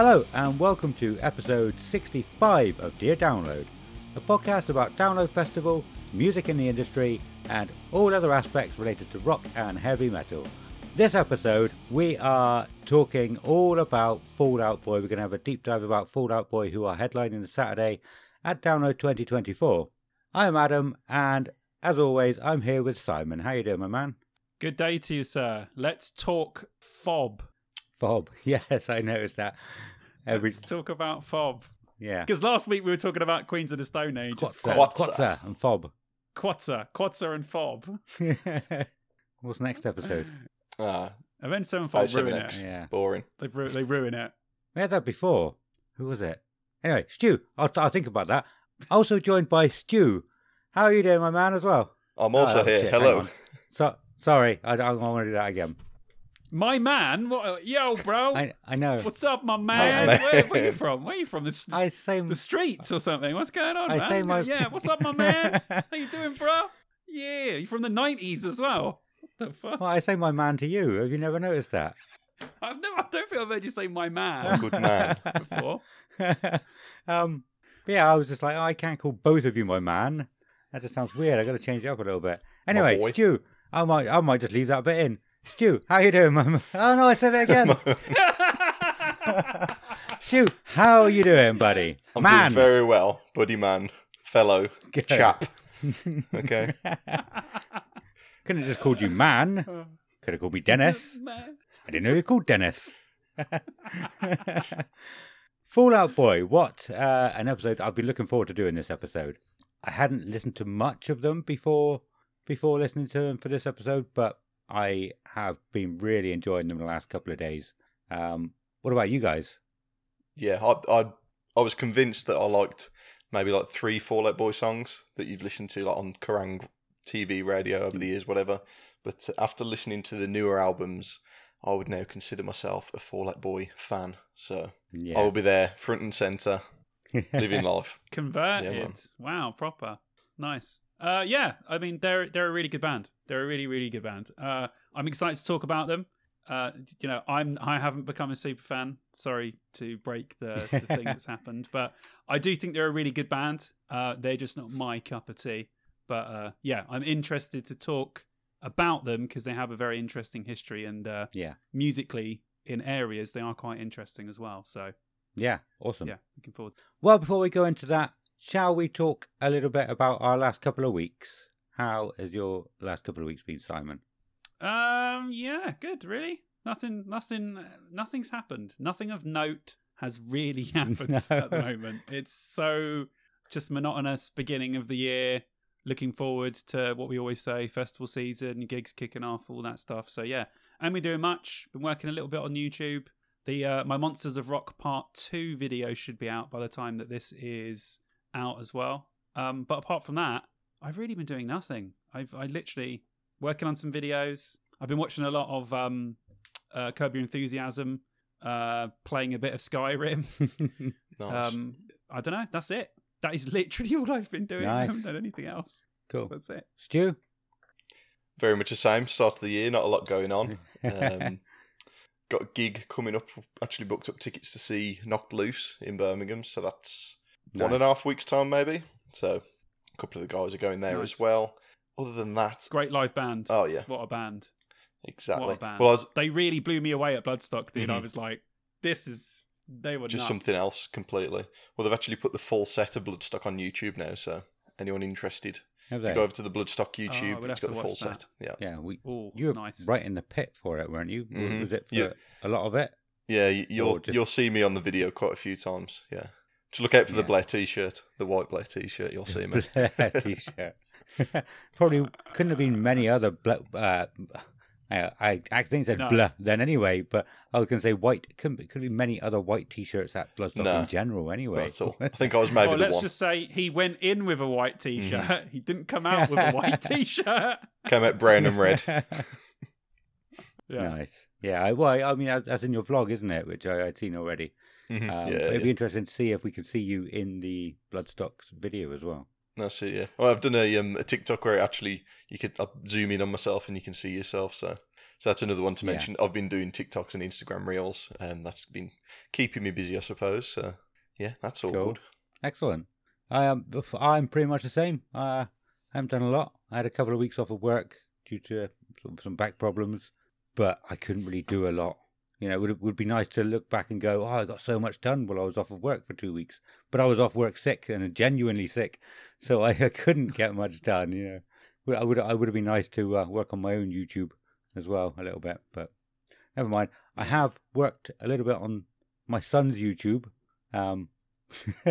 Hello, and welcome to episode 65 of Dear Download, a podcast about Download Festival, music in the industry, and all other aspects related to rock and heavy metal. This episode, we are talking all about Fall Out Boy. We're going to have a deep dive about Fall Out Boy, who are headlining the Saturday at Download 2024. I'm Adam, and as always, I'm here with Simon. How you doing, my man? Good day to you, sir. Let's talk fob. Fob. Yes, I noticed that. Every Let's talk about fob. yeah. Because last week we were talking about Queens of the Stone Age. It's Quatza, fob. Quatza. Quatza and Fob. Quatza, Quatza and fob. What's next episode? Ah, Avenged Sevenfold ruin it. Yeah. boring. They've ru- they ruin it. We had that before. Who was it? Anyway, Stu. I'll, I'll think about that. Also joined by Stu. How are you doing, my man, as well? I'm also Oh, here. shit, Hello. So sorry, I, I want to do that again. My man, what? Yo, bro. I I know. What's up, my man? man. Where, where you from? Where you from? The, s- I say the streets or something? What's going on, I man? say my- Yeah, what's up, my man? How you doing, bro? Yeah, you from the nineties as well. What the fuck? well, I say my man to you. Have you never noticed that? I've never. I don't think I've heard you say my Oh, man good man. before. um, but yeah, I was just like, oh, I can't call both of you my man. That just sounds weird. I got to change it up a little bit. Anyway, boy. Stu, I might, I might just leave that bit in. Stu, how are you doing, man? Oh no, I said it again. Stu, how are you doing, buddy? I'm man, doing very well, buddy man, fellow, Good. chap. Okay. couldn't have just called you man. Could have called me Dennis. I didn't know you called Dennis. Fallout Boy, what uh, an episode! I've been looking forward to doing this episode. I hadn't listened to much of them before before listening to them for this episode, but I have been really enjoying them the last couple of days. Um, what about you guys? Yeah, I, I I was convinced that I liked maybe like three Fallout Boy songs that you've listened to like on Kerrang TV radio over the years, whatever. But after listening to the newer albums, I would now consider myself a Fallout Boy fan. So I will be there, front and center, living life. Converted. Yeah, wow, proper. Nice. Uh, yeah, I mean they're they're a really good band. They're a really really good band. Uh, I'm excited to talk about them. Uh, you know, I'm I haven't become a super fan. Sorry to break the, the thing that's happened, but I do think they're a really good band. Uh, they're just not my cup of tea. But uh, yeah, I'm interested to talk about them because they have a very interesting history and uh, yeah, musically in areas they are quite interesting as well. So yeah, awesome. yeah, looking forward. Well, before we go into that, shall we talk a little bit about our last couple of weeks? How has your last couple of weeks been, Simon? Um. Yeah. Good. Really. Nothing. Nothing. Nothing's happened. Nothing of note has really happened No. at the moment. It's so just monotonous beginning of the year. Looking forward to what we always say: festival season, gigs kicking off, all that stuff. So yeah, and we doing much. Been working a little bit on YouTube. The uh, my Monsters of Rock Part Two video should be out by the time that this is out as well. Um, but apart from that, I've really been doing nothing. I've I literally working on some videos. I've been watching a lot of um, uh, Curb Your Enthusiasm, uh, playing a bit of Skyrim. Nice. Um, I don't know. That's it. That is literally all I've been doing. I Nice. haven't done anything else. cool. That's it. Stu? Very much the same. Start of the year, not a lot going on. Um, got a gig coming up. Actually booked up tickets to see Knocked Loose in Birmingham, so that's one and a half weeks time maybe. So a couple of the guys are going there Nice. as well. Other than that, Great live band. oh yeah, What a band. exactly. What a band. Well, I was They really blew me away at Bloodstock, dude. I Mhm. was like, this is. They were just nuts. something else completely. Well, they've actually put the full set of Bloodstock on YouTube now, so anyone interested, Have if you they? go over to the Bloodstock YouTube, Oh, we'll it's have got the full that. set. Yeah, Yeah, we. Oh, You were nice. right in the pit for it, weren't you? W- Mhm. Was it for Yeah. a lot of it? yeah. You, you'll just- you'll see me on the video quite a few times. Yeah, just look out for the Yeah. Blair T-shirt, the white Blair T-shirt. You'll see me. Blair t-shirt. Probably couldn't have been many other bla- uh, I, I accidentally said No. blah then anyway, but I was going to say white. It could, it could be many other white T-shirts at Bloodstock No. in general. Anyway, That's all. I think I was maybe well, the let's one. just say he went in with a white t-shirt. Mm-hmm. He didn't come out with a white t-shirt. Came out brown and red. Yeah. Nice. Yeah. I, well, I, I mean, that- that's in your vlog, isn't it? Which I, I'd seen already. Mhm. Um, yeah, it'd yeah. be interesting to see if we could see you in the Bloodstocks video as well. That's it. Yeah. Well, I've done a um a TikTok where actually you could I'll zoom in on myself and you can see yourself. So so that's another one to Yeah. mention. I've been doing TikToks and Instagram reels, and that's been keeping me busy, I suppose. So yeah, that's all Cool. good. Excellent. I am. I'm pretty much the same. Uh, I haven't done a lot. I had a couple of weeks off of work due to some back problems, but I couldn't really do a lot. You know, it would would be nice to look back and go, "Oh, I got so much done while I was off of work for two weeks." But I was off work sick and genuinely sick, so I couldn't get much done. You know, I would I would have been nice to uh, work on my own YouTube as well a little bit, but never mind. I have worked a little bit on my son's YouTube. Um,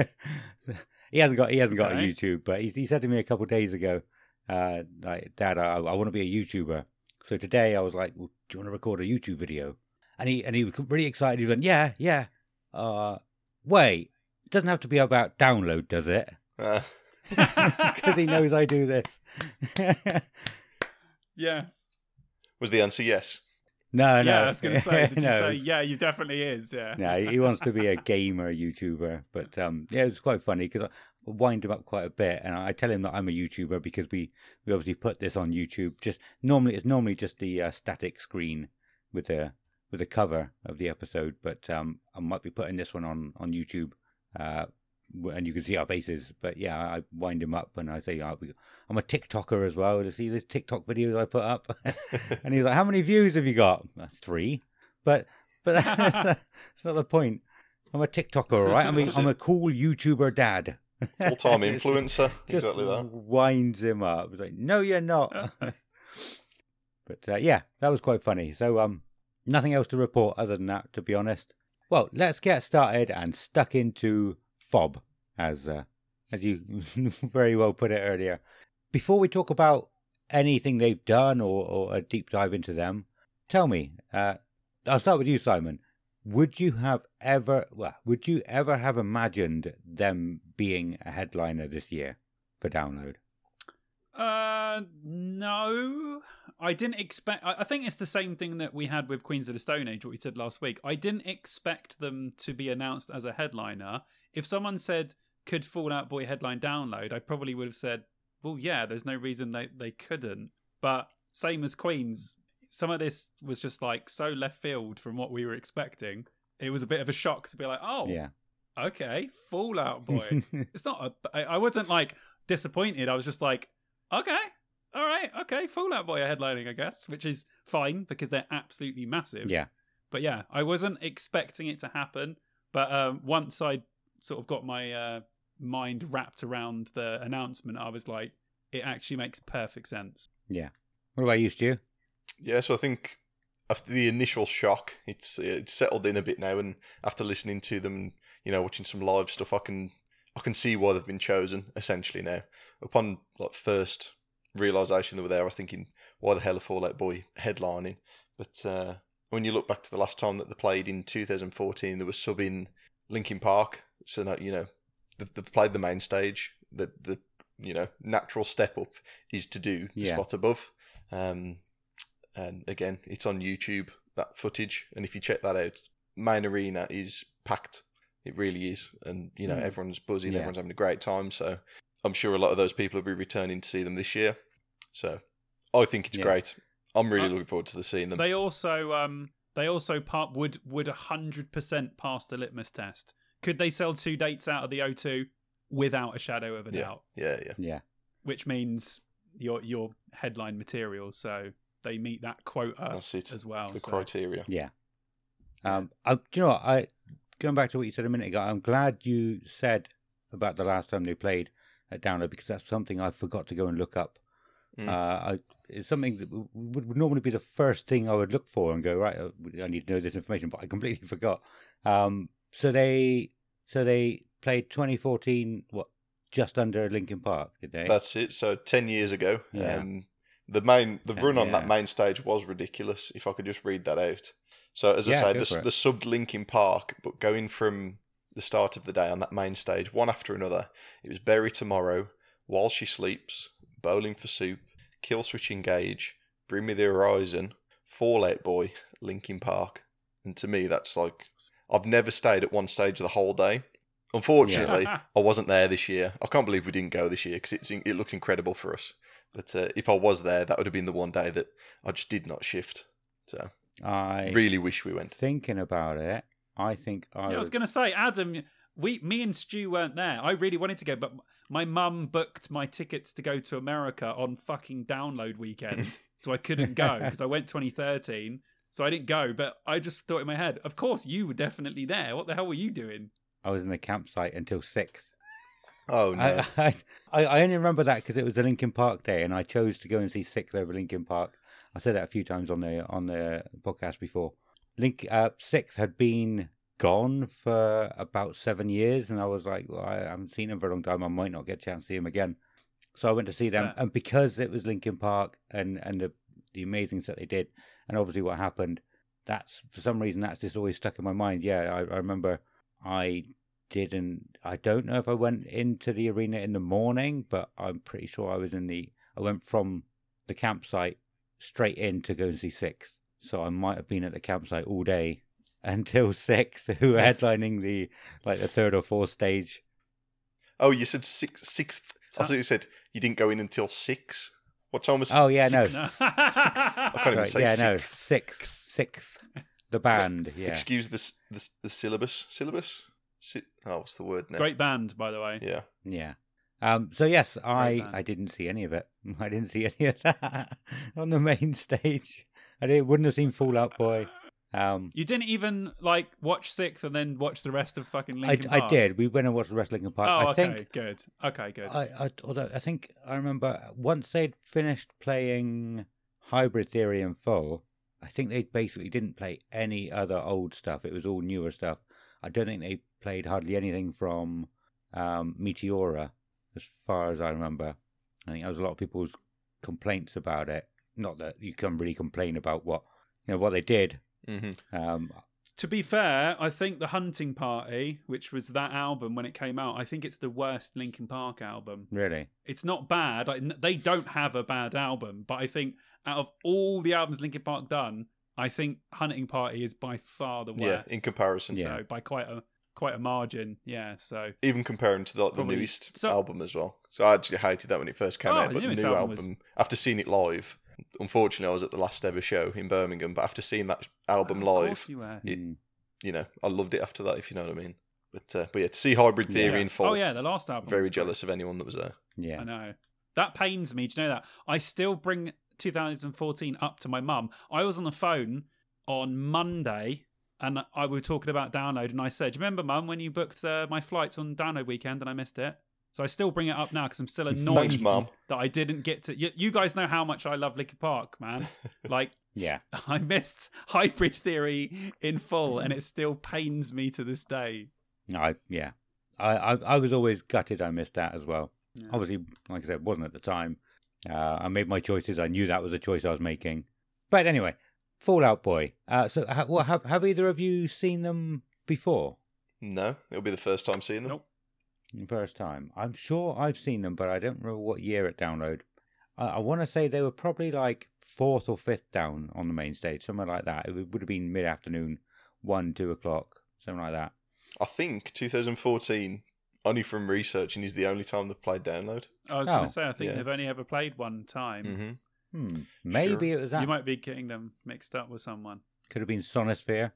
he hasn't got he hasn't got a YouTube, but he, he said to me a couple of days ago, uh, like, "Dad, I, I want to be a YouTuber." So today I was like, well, "Do you want to record a YouTube video?" And he and he was really excited. He went, "Yeah, yeah." Uh, wait, it doesn't have to be about download, does it? Uh, Because he knows I do this. Yes. was the answer yes? yeah, no, no. I was going to say, did no, you say, yeah, you definitely is, yeah. no, he wants to be a gamer YouTuber. But um, yeah, it was quite funny because I wind him up quite a bit, and I tell him that I'm a YouTuber because we we obviously put this on YouTube. Just normally, it's normally just the uh, static screen with the with the cover of the episode, but um, I might be putting this one on on YouTube. Uh, and you can see our faces, but yeah, I wind him up and I say oh, I'm a TikToker as well. To see these TikTok videos I put up, and he's like, "How many views have you got?" "That's three. But but that's, that's not the point. I'm a TikToker, right? I mean, I'm a cool YouTuber dad. Full time influencer. Just exactly that. winds him up. It's like, no, you're not. but uh, yeah, that was quite funny. So um, nothing else to report other than that, to be honest. Well, let's get started and stuck into fob, as uh, as you very well put it earlier. Before we talk about anything they've done or, or a deep dive into them, tell me. Uh, I'll start with you, Simon. Would you have ever, well, would you ever have imagined them being a headliner this year for download? Uh, no, I didn't expect. I I think it's the same thing that we had with Queens of the Stone Age. What we said last week. I didn't expect them to be announced as a headliner. If someone said could Fall Out Boy headline download, I probably would have said, well, yeah. There's no reason they they couldn't. But same as Queens, some of this was just like so left field from what we were expecting. It was a bit of a shock to be like, oh, Yeah. okay, Fallout Boy. it's not. A, I, I wasn't like disappointed. I was just like, okay, all right, okay, Fallout Boy are headlining, I guess, which is fine because they're absolutely massive. yeah. But yeah, I wasn't expecting it to happen. But um, once I sort of got my uh, mind wrapped around the announcement, I was like, it actually makes perfect sense. Yeah. What about you, Stu? Yeah, so I think after the initial shock, it's it's settled in a bit now, and after listening to them, you know, watching some live stuff, I can I can see why they've been chosen essentially now. Upon like first realization they were there, I was thinking, why the hell are Fallout Boy headlining? But uh, when you look back to the last time that they played in 2014, they were subbing Linkin Park, so now you know they've, they've played the main stage. The the you know natural step up is to do the Yeah. spot above. Um, and again, it's on YouTube that footage, and if you check that out, main arena is packed. It really is, and you know Mm. everyone's buzzing, Yeah. everyone's having a great time. So I'm sure a lot of those people will be returning to see them this year. So I think it's Yeah. great. I'm really Uh, looking forward to seeing them. They also um they also part would would hundred percent pass the litmus test. Could they sell two dates out of the O2 without a shadow of a Yeah. doubt? yeah, yeah. Yeah. Which means your your headline material, so they meet that quota That's it. as well. The so- criteria. Yeah. Um, I, do you know what? I going back to what you said a minute ago. I'm glad you said about the last time they played at Download because that's something I forgot to go and look up. Mm. Uh, I, it's something that would, would normally be the first thing I would look for and go right. uh, I need to know this information, but I completely forgot. Um, so they so they played 2014. What just under Linkin Park? Did they? That's it. So ten years ago, Yeah. um, The main the run on yeah. that main stage was ridiculous. If I could just read that out. So as I Yeah, say, the the subbed Linkin Park, but going from the start of the day on that main stage, one after another. It was Bury Tomorrow, While She Sleeps, Bowling for Soup, Killswitch Engage, Bring Me the Horizon, Fallout Boy, Linkin Park, and to me that's like I've never stayed at one stage the whole day. Unfortunately, I wasn't there this year. I can't believe we didn't go this year because it's it looks incredible for us. But uh, if I was there, that would have been the one day that I just did not shift. So I really wish we went. thinking about it. I think I, Yeah, I was going to say, Adam, we, me and Stu weren't there. I really wanted to go, but my mum booked my tickets to go to America on fucking download weekend, so I couldn't go because I went 2013. So I didn't go, but I just thought in my head, of course you were definitely there. What the hell were you doing? I was in the campsite until six. Oh no! I, I I I only remember that because it was the Linkin Park day, and I chose to go and see SikTh over Linkin Park. I said that a few times on the on the podcast before. Link uh, SikTh had been gone for about seven years, and I was like, well, I haven't seen him for a long time. I might not get a chance to see him again. So I went to see them, and because it was Linkin Park and and the the amazing that they did, and obviously what happened, that's for some reason that's just always stuck in my mind. Yeah, I, I remember I didn't I don't know if I went into the arena in the morning, but I'm pretty sure I was in the I went from the campsite straight in to go and see SikTh. So I might have been at the campsite all day until SikTh, who were headlining the like the third or fourth stage. oh, you said six, sixth. I thought you said you didn't go in until six. What time was? Oh, yeah, no. sixth? I can't even Right, say yeah, no, sixth. sixth, sixth. The band, yeah. Excuse the, the the syllabus. Syllabus. Si- oh, what's the word now? Great band, by the way. Yeah. Yeah. Um, so yes, I. I didn't see any of it. I didn't see any of that on the main stage. I didn't, wouldn't have seen Fallout Boy. Um, You didn't even like watch SikTh and then watch the rest of fucking I, Linkin I Park. did. We went and watched the rest of Linkin Park. Oh, I okay, think good. Okay, good. I, I although I think I remember once they'd finished playing Hybrid Theory in full, I think they basically didn't play any other old stuff. It was all newer stuff. I don't think they played hardly anything from um, Meteora, as far as I remember. I think there was a lot of people's complaints about it. Not that you can really complain about what you know what they did. hmm Um, to be fair, I think the Hunting Party, which was that album when it came out, I think it's the worst Linkin Park album. really, It's not bad. I, they don't have a bad album, but I think out of all the albums Linkin Park done, I think Hunting Party is by far the worst. Yeah. worst. In comparison, Yeah. So by quite a quite a margin. Yeah. So even comparing to the, like, the Probably- newest so- album as well. So I actually hated that when it first came Oh, out, the but the newest new album album, was- after seeing it live, unfortunately, I was at the last ever show in Birmingham. But after seeing that album Of live, course you were. It- mm, you know, I loved it after that. If you know what I mean. But uh, but yeah, to see Hybrid Theory Yeah. in full, Oh yeah, the last album. very was great. jealous of anyone that was there. yeah. I know. That pains me. Do you know that? I still bring 2014 up to my mum. I was on the phone on Monday and I we were talking about download and I said, Do you remember, mum, when you booked uh, my flights on download weekend and I missed it? So I still bring it up now because I'm still annoyed Thanks, Mum. that I didn't get to. You, you guys know how much I love Linkin Park, man. like, Yeah. I missed Hybrid Theory in full and it still pains me to this day. I yeah. I, I I was always gutted I missed that as well. Yeah. Obviously, like I said, it wasn't at the time. Uh, I made my choices. I knew that was the choice I was making. But anyway, Fallout Boy. Uh, so, ha- well, have have either of you seen them before? No, it'll be the first time seeing them. Nope. First time. I'm sure I've seen them, but I don't remember what year at download. I, I want to say they were probably like fourth or fifth down on the main stage, somewhere like that. It would would have been mid afternoon, one, two o'clock, something like that. I think 2014, only from researching, is the only time they've played download. I was Oh, going to say, I think yeah. they've only ever played one time. Hmm. Maybe it was that. You might be getting them mixed up with someone. could have been Sonisphere,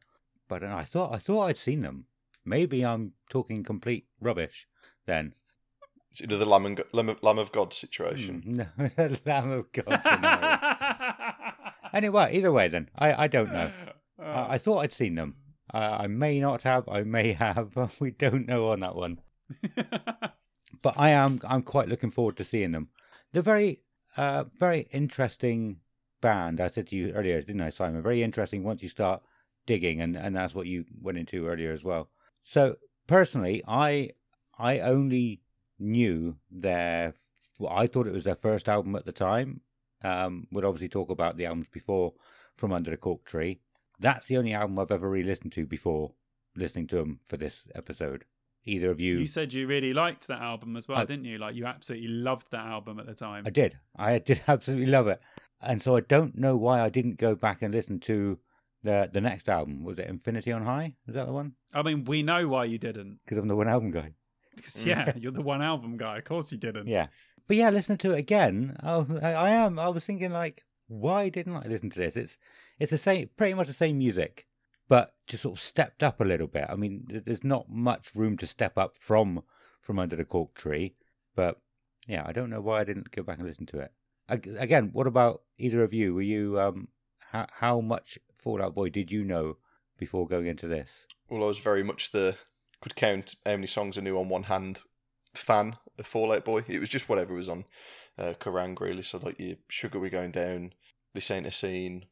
but I thought I thought I'd seen them. Maybe I'm talking complete rubbish then. It's either the Lamb, and Lamb, of, Lamb of God situation. Hmm, No, Lamb of God. scenario. anyway, either way, then I, I don't know. Uh, I, I thought I'd seen them. Uh, I may not have. I may have. We don't know on that one. But I am. I'm quite looking forward to seeing them. They're very, uh, very interesting band. I said to you earlier, didn't I, Simon? Very interesting once you start digging, and, and that's what you went into earlier as well. So personally, I I only knew their. Well, I thought it was their first album at the time, um, would obviously talk about the albums before From Under the Cork Tree. That's the only album I've ever really listened to before listening to them for this episode. Either of you, You said you really liked that album as well, I- didn't you? Like you absolutely loved that album at the time. I did. I did absolutely love it, and so I don't know why I didn't go back and listen to the the next album. Was it Infinity on High? Was that the one? I mean, we know why you didn't. Because I'm the one album guy. yeah, you're the one album guy. Of course you didn't. Yeah. But yeah, listening to it again, oh, I, I am. I was thinking like, why didn't I listen to this? It's it's the same, pretty much the same music, but just sort of stepped up a little bit. I mean, there's not much room to step up from from under the cork tree, but yeah, I don't know why I didn't go back and listen to it. Ag- Again, what about either of you? Were you um, how how much Fallout Boy did you know before going into this? Well, I was very much the could count how many songs I knew on one hand fan of Fallout Boy. It was just whatever was on uh, Kerrang really. So like your Sugar We're Going Down, This Ain't a Scene,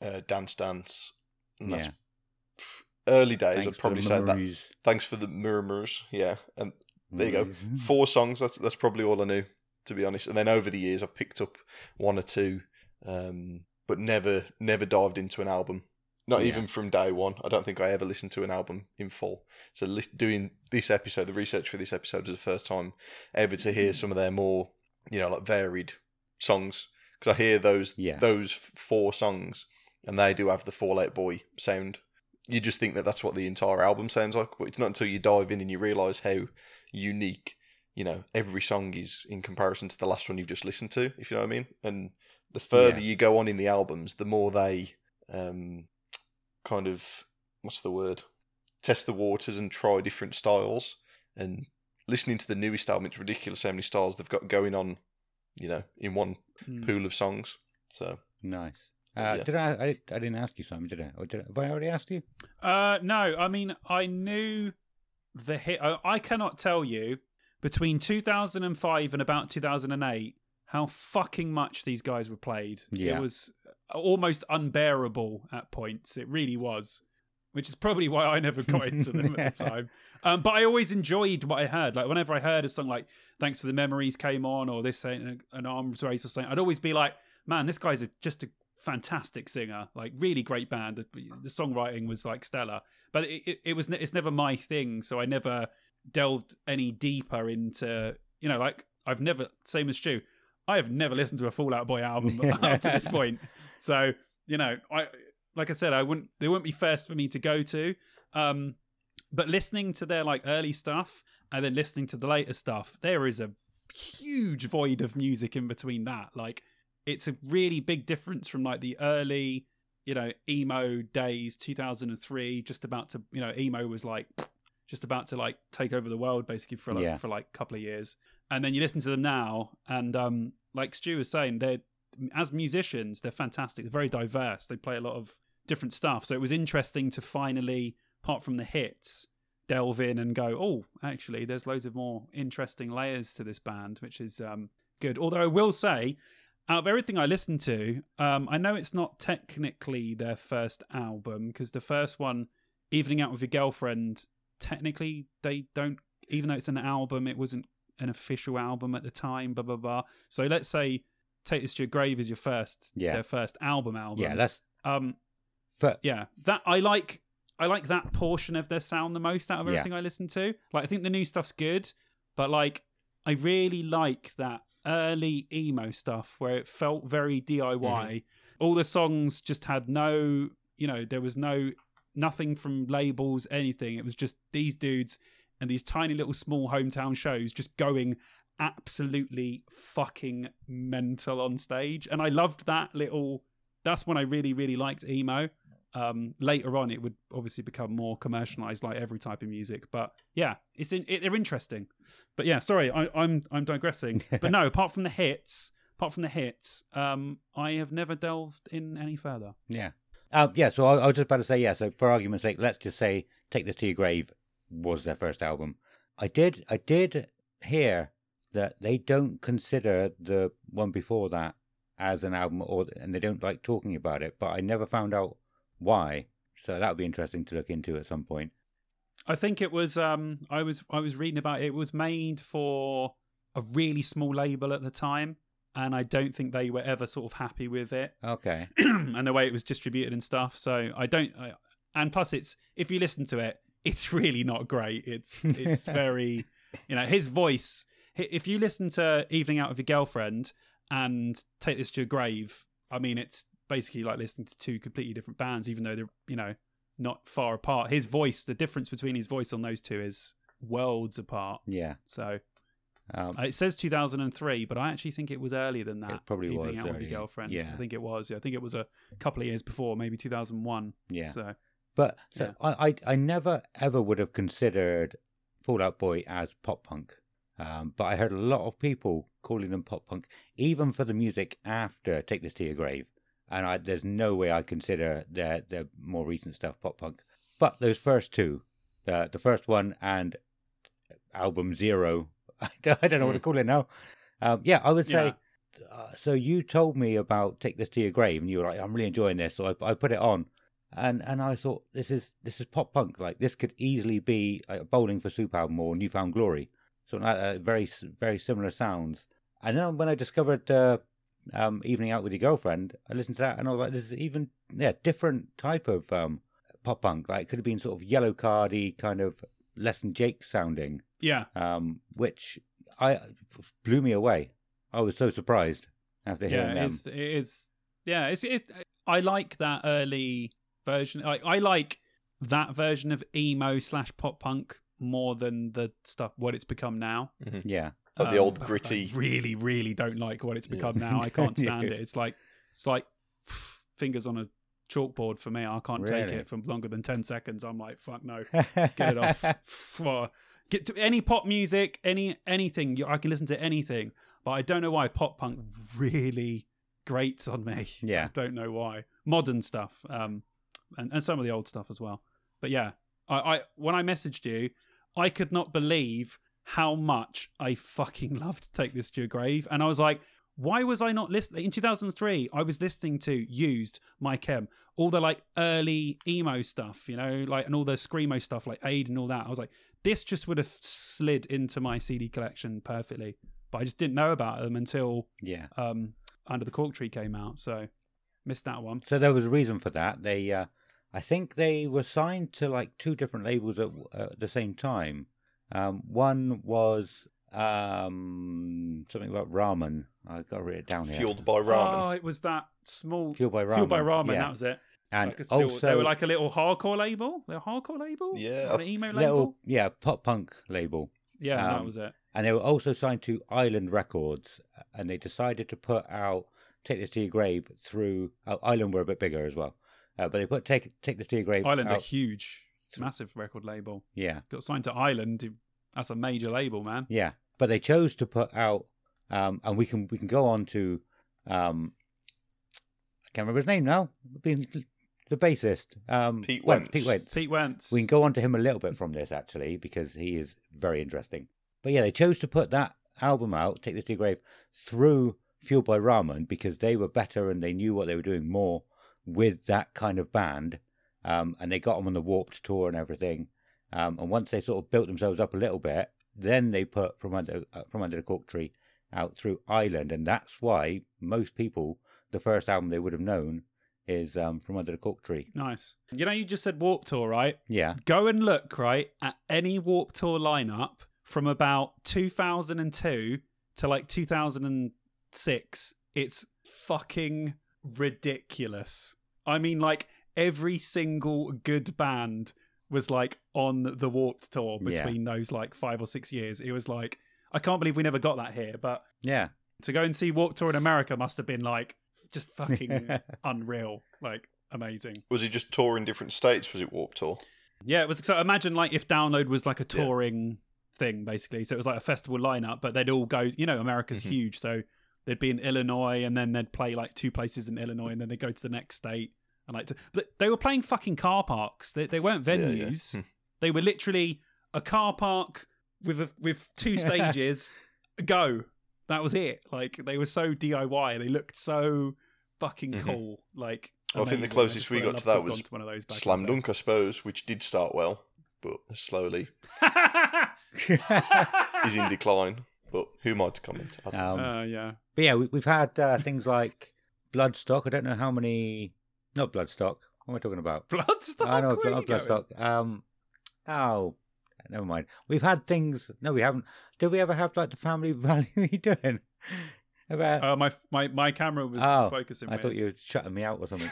uh, Dance Dance. And that's Yeah. Early days. I'd probably say that. Thanks for the murmurs. Yeah, and there you go. Four songs. That's that's probably all I knew, to be honest. And then over the years, I've picked up one or two, um, but never never dived into an album. Not Yeah. even from day one. I don't think I ever listened to an album in full. So doing this episode, the research for this episode, is the first time ever to hear some of their more, you know, like varied songs. Because I hear those Yeah. those four songs, and they do have the Fallout Boy sound. You just think that that's what the entire album sounds like, but it's not until you dive in and you realise how unique, you know, every song is in comparison to the last one you've just listened to, if you know what I mean. And the further Yeah. you go on in the albums, the more they um, kind of what's the word? Test the waters and try different styles. And listening to the newest album, it's ridiculous how many styles they've got going on, you know, in one Mm. pool of songs. So Nice. Uh, Yeah. Did I, I? I didn't ask you, Simon. Did I? Or did I, have I already asked you? Uh, no, I mean, I knew the hit. I, I cannot tell you between 2005 and about 2008 how fucking much these guys were played. Yeah. It was almost unbearable at points. It really was, which is probably why I never got into them at the time. Um, but I always enjoyed what I heard. Like whenever I heard a song like "Thanks for the Memories" came on, or "This Ain't an Arms Race" or something, I'd always be like, "Man, this guy's a, just a fantastic singer. Like really great band. The, the songwriting was like stellar." But it, it, it was it's never my thing, so I never delved any deeper into you know like I've never same as Stu. I have never listened to a Fallout Boy album up to this point. So you know, I like I said, I wouldn't. They wouldn't be first for me to go to. Um, but listening to their like early stuff and then listening to the later stuff, there is a huge void of music in between that. Like, it's a really big difference from like the early, you know, emo days, 2003. Just about to, you know, emo was like just about to like take over the world basically for like Yeah. for like a couple of years. And then you listen to them now, and um, like Stu was saying, they're as musicians, they're fantastic. They're very diverse. They play a lot of different stuff. So it was interesting to finally, apart from the hits, delve in and go, oh, actually, there's loads of more interesting layers to this band, which is um, good. Although I will say, out of everything I listened to, um, I know it's not technically their first album because the first one, Evening Out with Your Girlfriend, technically they don't, even though it's an album, it wasn't an official album at the time, blah, blah, blah. So let's say Take This to Your Grave is your first, Yeah. their first album album. Yeah, that's um, for, yeah that i like i like that portion of their sound the most out of Yeah. everything i listen to like i think the new stuff's good but like i really like that early emo stuff where it felt very diy Mm-hmm. all the songs just had no you know there was no nothing from labels anything it was just these dudes and these tiny little small hometown shows just going absolutely fucking mental on stage and i loved that little that's when I really, really liked emo. Um, later on, it would obviously become more commercialized, like every type of music. But yeah, it's in, it, they're interesting. But yeah, sorry, I, I'm I'm digressing. but no, apart from the hits, apart from the hits, um, I have never delved in any further. yeah. Um, yeah, so I, I was just about to say, yeah, so for argument's sake, let's just say Take This to Your Grave was their first album. I did I did hear that they don't consider the one before that as an album or and they don't like talking about it, but I never found out why. So that would be interesting to look into at some point. I think it was um, I was I was reading about it. it was made for a really small label at the time. and I don't think they were ever sort of happy with it Okay. and the way it was distributed and stuff. So I don't. I, and plus, it's if you listen to it, it's really not great. It's it's very, you know, his voice. If you listen to "Evening Out with Your Girlfriend" and "Take This to Your Grave," I mean, it's basically like listening to two completely different bands, even though they're you know not far apart. His voice, the difference between his voice on those two is worlds apart. Yeah. So Um, uh, it says 2003, but I actually think it was earlier than that. It probably Evening was Out with. Your Girlfriend. Yeah. I think it was. Yeah, I think it was a couple of years before, maybe 2001. yeah. So But so Yeah. I, I I never ever would have considered Fallout Boy as pop punk. Um, but I heard a lot of people calling them pop punk, even for the music after Take This to Your Grave. And I, there's no way I'd consider their their more recent stuff pop punk. But those first two, the the first one and album Zero, I don't, I don't know what to call it now. Um, yeah, I would say. Uh, so you told me about Take This to Your Grave, and you were like, "I'm really enjoying this," so I, I put it on and and I thought this is this is pop punk. Like this could easily be like a Bowling for Soup album or Newfound Glory. So like uh, very very similar sounds. And then when I discovered uh, um, Evening Out with Your Girlfriend, I listened to that and I was like, this is even yeah different type of um, pop punk. Like it could have been sort of yellow cardy kind of less than Jake sounding, yeah, um, which I blew me away. I was so surprised after yeah, hearing it them. is. It is. Yeah, it's. It, I like that early version. I, I like that version of emo slash pop punk more than the stuff what it's become now. Yeah, Like the Um, old gritty. I really, really don't like what it's Yeah. become now. I can't stand Yeah. it. It's like it's like fingers on a chalkboard for me. I can't take it for longer than ten seconds. I'm like, fuck no, get it off. For get to any pop music, any anything. I can listen to anything, but I don't know why pop punk really grates on me. Yeah. I don't know why. Modern stuff, um, and and some of the old stuff as well. But yeah, I, I when I messaged you, I could not believe how much I fucking loved to Take This to Your Grave, and I was like. Why was I not listening? In 2003, I was listening to Used, My Chem, all the like early emo stuff, you know, like and all the screamo stuff, like Aid and all that. I was like, this just would have slid into my CD collection perfectly, but I just didn't know about them until yeah. um, Under the Cork Tree came out, so missed that one. So there was a reason for that. They, uh, I think they were signed to like two different labels at, at the same time. Um, one was um, something about ramen. I've got to write it down here. Fueled by ramen. Oh, it was that small Fueled by ramen. Fueled by Ramen. Yeah. That was it. and Like a little- also they were like a little hardcore label. They're a hardcore label. Yeah, Or an emo label. little, yeah, pop punk label. Yeah, that um, was it. And they were also signed to Island Records, and they decided to put out "Take This to Your Grave" through oh, Island were a bit bigger as well, uh, but they put "Take Take This to Your Grave." Island, a out, huge, massive record label. yeah, Got signed to Island. That's a major label, man. Yeah, but they chose to put out, um, and we can we can go on to, um, I can't remember his name now. Being the bassist, um, Pete Wentz, Wentz. Pete Wentz. Pete Wentz. We can go on to him a little bit from this actually because he is very interesting. But yeah, they chose to put that album out, "Take This to Your Grave," through Fueled by Ramen because they were better and they knew what they were doing more with that kind of band, um, and they got them on the Warped tour and everything. Um, and once they sort of built themselves up a little bit, then they put from under uh, from under the cork tree out through Island, and that's why most people the first album they would have known is um, from under the cork tree. Nice. You know, you just said Warp Tour, right? Yeah, Go and look, right, at any Warp Tour lineup from about 2002 to like 2006. It's fucking ridiculous. I mean, like, every single good band was like on the Warped Tour Yeah. between those like five or six years. It was like, I can't believe we never got that here, but yeah. to go and see Warped Tour in America must have been like just fucking unreal. Like, amazing. Was he just touring different states? Was it Warp Tour? Yeah, it was. So imagine like if Download was like a touring thing, basically. So it was like a festival lineup, but they'd all go. You know, America's Mhm. huge, so they'd be in Illinois, and then they'd play like two places in Illinois, and then they would go to the next state. And like, to, but they were playing fucking car parks. They they weren't Yeah, yeah. venues. Hmm. They were literally a car park with a, with two stages. go. That was it. Like they were so DIY. They looked so fucking Mhm. cool. Like Well, I think the closest we got to that have was to one of those back Slam. Dunk, I suppose, which did start well, but slowly is in decline. but who am I to comment? I. Um, Uh, yeah. But yeah, we, we've had uh, things like Bloodstock. I don't know how many. Not Bloodstock. What am I talking about? Bloodstock. I know, where are not? Bloodstock. Um, oh, never mind. We've had things. No, we haven't. Did we ever have like the family value? Are you doing? About, Oh, my my my camera was Oh, focusing. I thought you were shutting me out or something.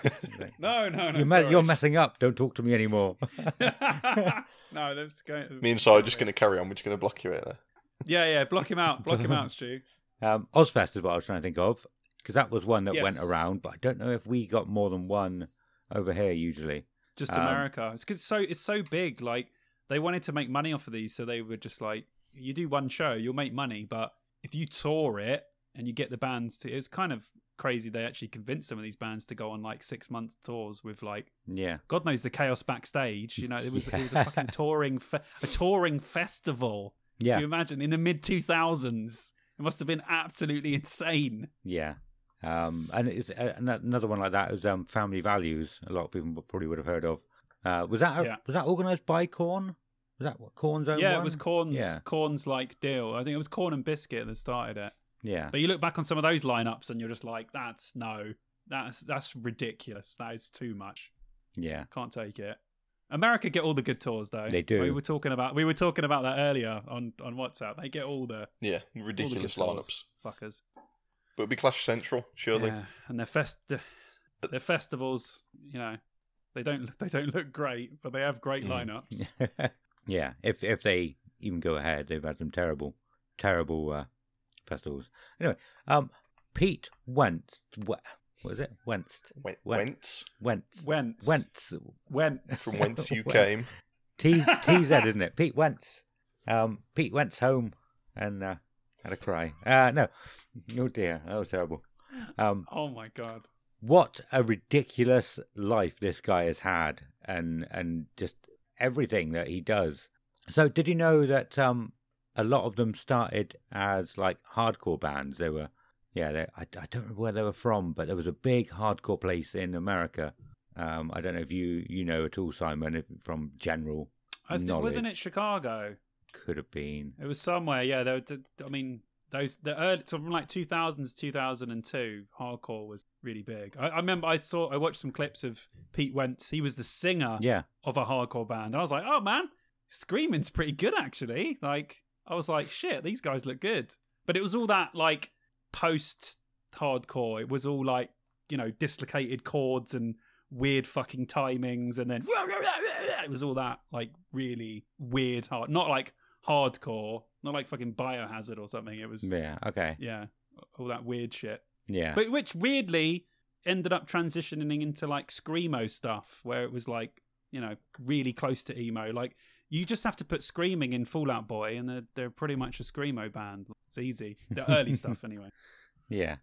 No, no, no. you're, me- you're messing up. Don't talk to me anymore. no, let's go. Me and Si are just going to carry on. We're just going to block you out there. Yeah, yeah. Block him out. Block him out, Stu. Um, Ozzfest is what I was trying to think of because that was one that Yes. went around, but I don't know if we got more than one over here usually. Just Um, America. It's because so it's so big. Like they wanted to make money off of these, so they were just like, you do one show, you'll make money, but if you tour it and you get the bands to, it's kind of crazy. They actually convinced some of these bands to go on like six month tours with like Yeah, God knows the chaos backstage. You know, it was it was a fucking touring fe- a touring festival. yeah, Do you imagine in the mid two thousands? It must have been absolutely insane. yeah. Um, and it's uh, another one like that is um, Family Values. A lot of people probably would have heard of. Uh, was that Yeah. was that organised by Korn? Was that what Korn's own yeah, one? it was Korn's Yeah. Korn's like deal. I think it was Korn and Bizkit that started it. Yeah, But you look back on some of those lineups and you're just like, that's no, that's that's ridiculous. That is too much. yeah, Can't take it. America get all the good tours though. They do. We were talking about we were talking about that earlier on on WhatsApp. They get all the Yeah, all the good ridiculous tours, lineups. fuckers. But it'd be Clash Central, surely. Yeah, and their fest their festivals, you know, they don't they don't look great, but they have great Mm. lineups. yeah. If if they even go ahead, they've had some terrible, terrible uh, festivals. Anyway, um, Pete Wentz, what was it? Wentz, Went, Went- Wentz Wentz, Wentz, Wentz, Wentz. from whence you Well, came. T TZ, isn't it? Pete Wentz. Um, Pete Wentz home and uh, had a cry. Uh, no, oh dear, that was terrible. Um, Oh my god. what a ridiculous life this guy has had, and and just everything that he does. So, did you know that um, a lot of them started as like hardcore bands? They were, yeah, they, I, I don't remember where they were from, but there was a big hardcore place in America. Um, I don't know if you you know at all, Simon, if, from general I think wasn't it. Chicago? could have been. It was somewhere, yeah. There, there- I mean, those the early so from like 2000s 2002 hardcore was really big. I, I remember I saw I watched some clips of Pete Wentz. He was the singer Yeah, of a hardcore band, and I was like, oh man, screaming's pretty good actually. Like I was like, shit, these guys look good. But it was all that like post hardcore. It was all like you know dislocated chords and weird fucking timings, and then it was all that like really weird hard, not like hardcore, not like fucking biohazard or something. It was yeah, okay, yeah, all that weird shit. yeah, But which weirdly ended up transitioning into like screamo stuff, where it was like you know really close to emo. Like you just have to put screaming in Fallout Boy, and they're they're pretty much a screamo band. It's easy. The early stuff anyway. Yeah.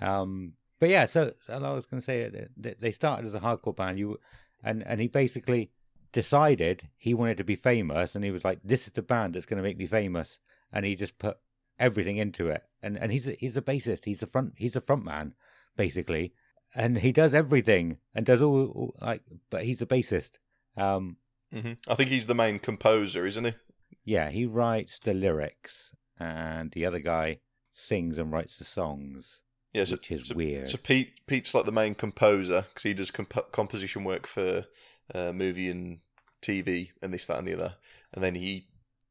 Um, but yeah, so I was going to say they started as a hardcore band. You and and he basically decided he wanted to be famous, and he was like, "This is the band that's going to make me famous," and he just put everything into it. And and he's a, he's a bassist. He's a front. He's a front man, basically, and he does everything and does all, all like. But he's a bassist. Um, hmm I think he's the main composer, isn't he? yeah, he writes the lyrics, and the other guy sings and writes the songs, Yeah, so, which is so, weird. so Pete Pete's like the main composer because he does comp- composition work for uh, movie and TV and this, that, and the other. And then he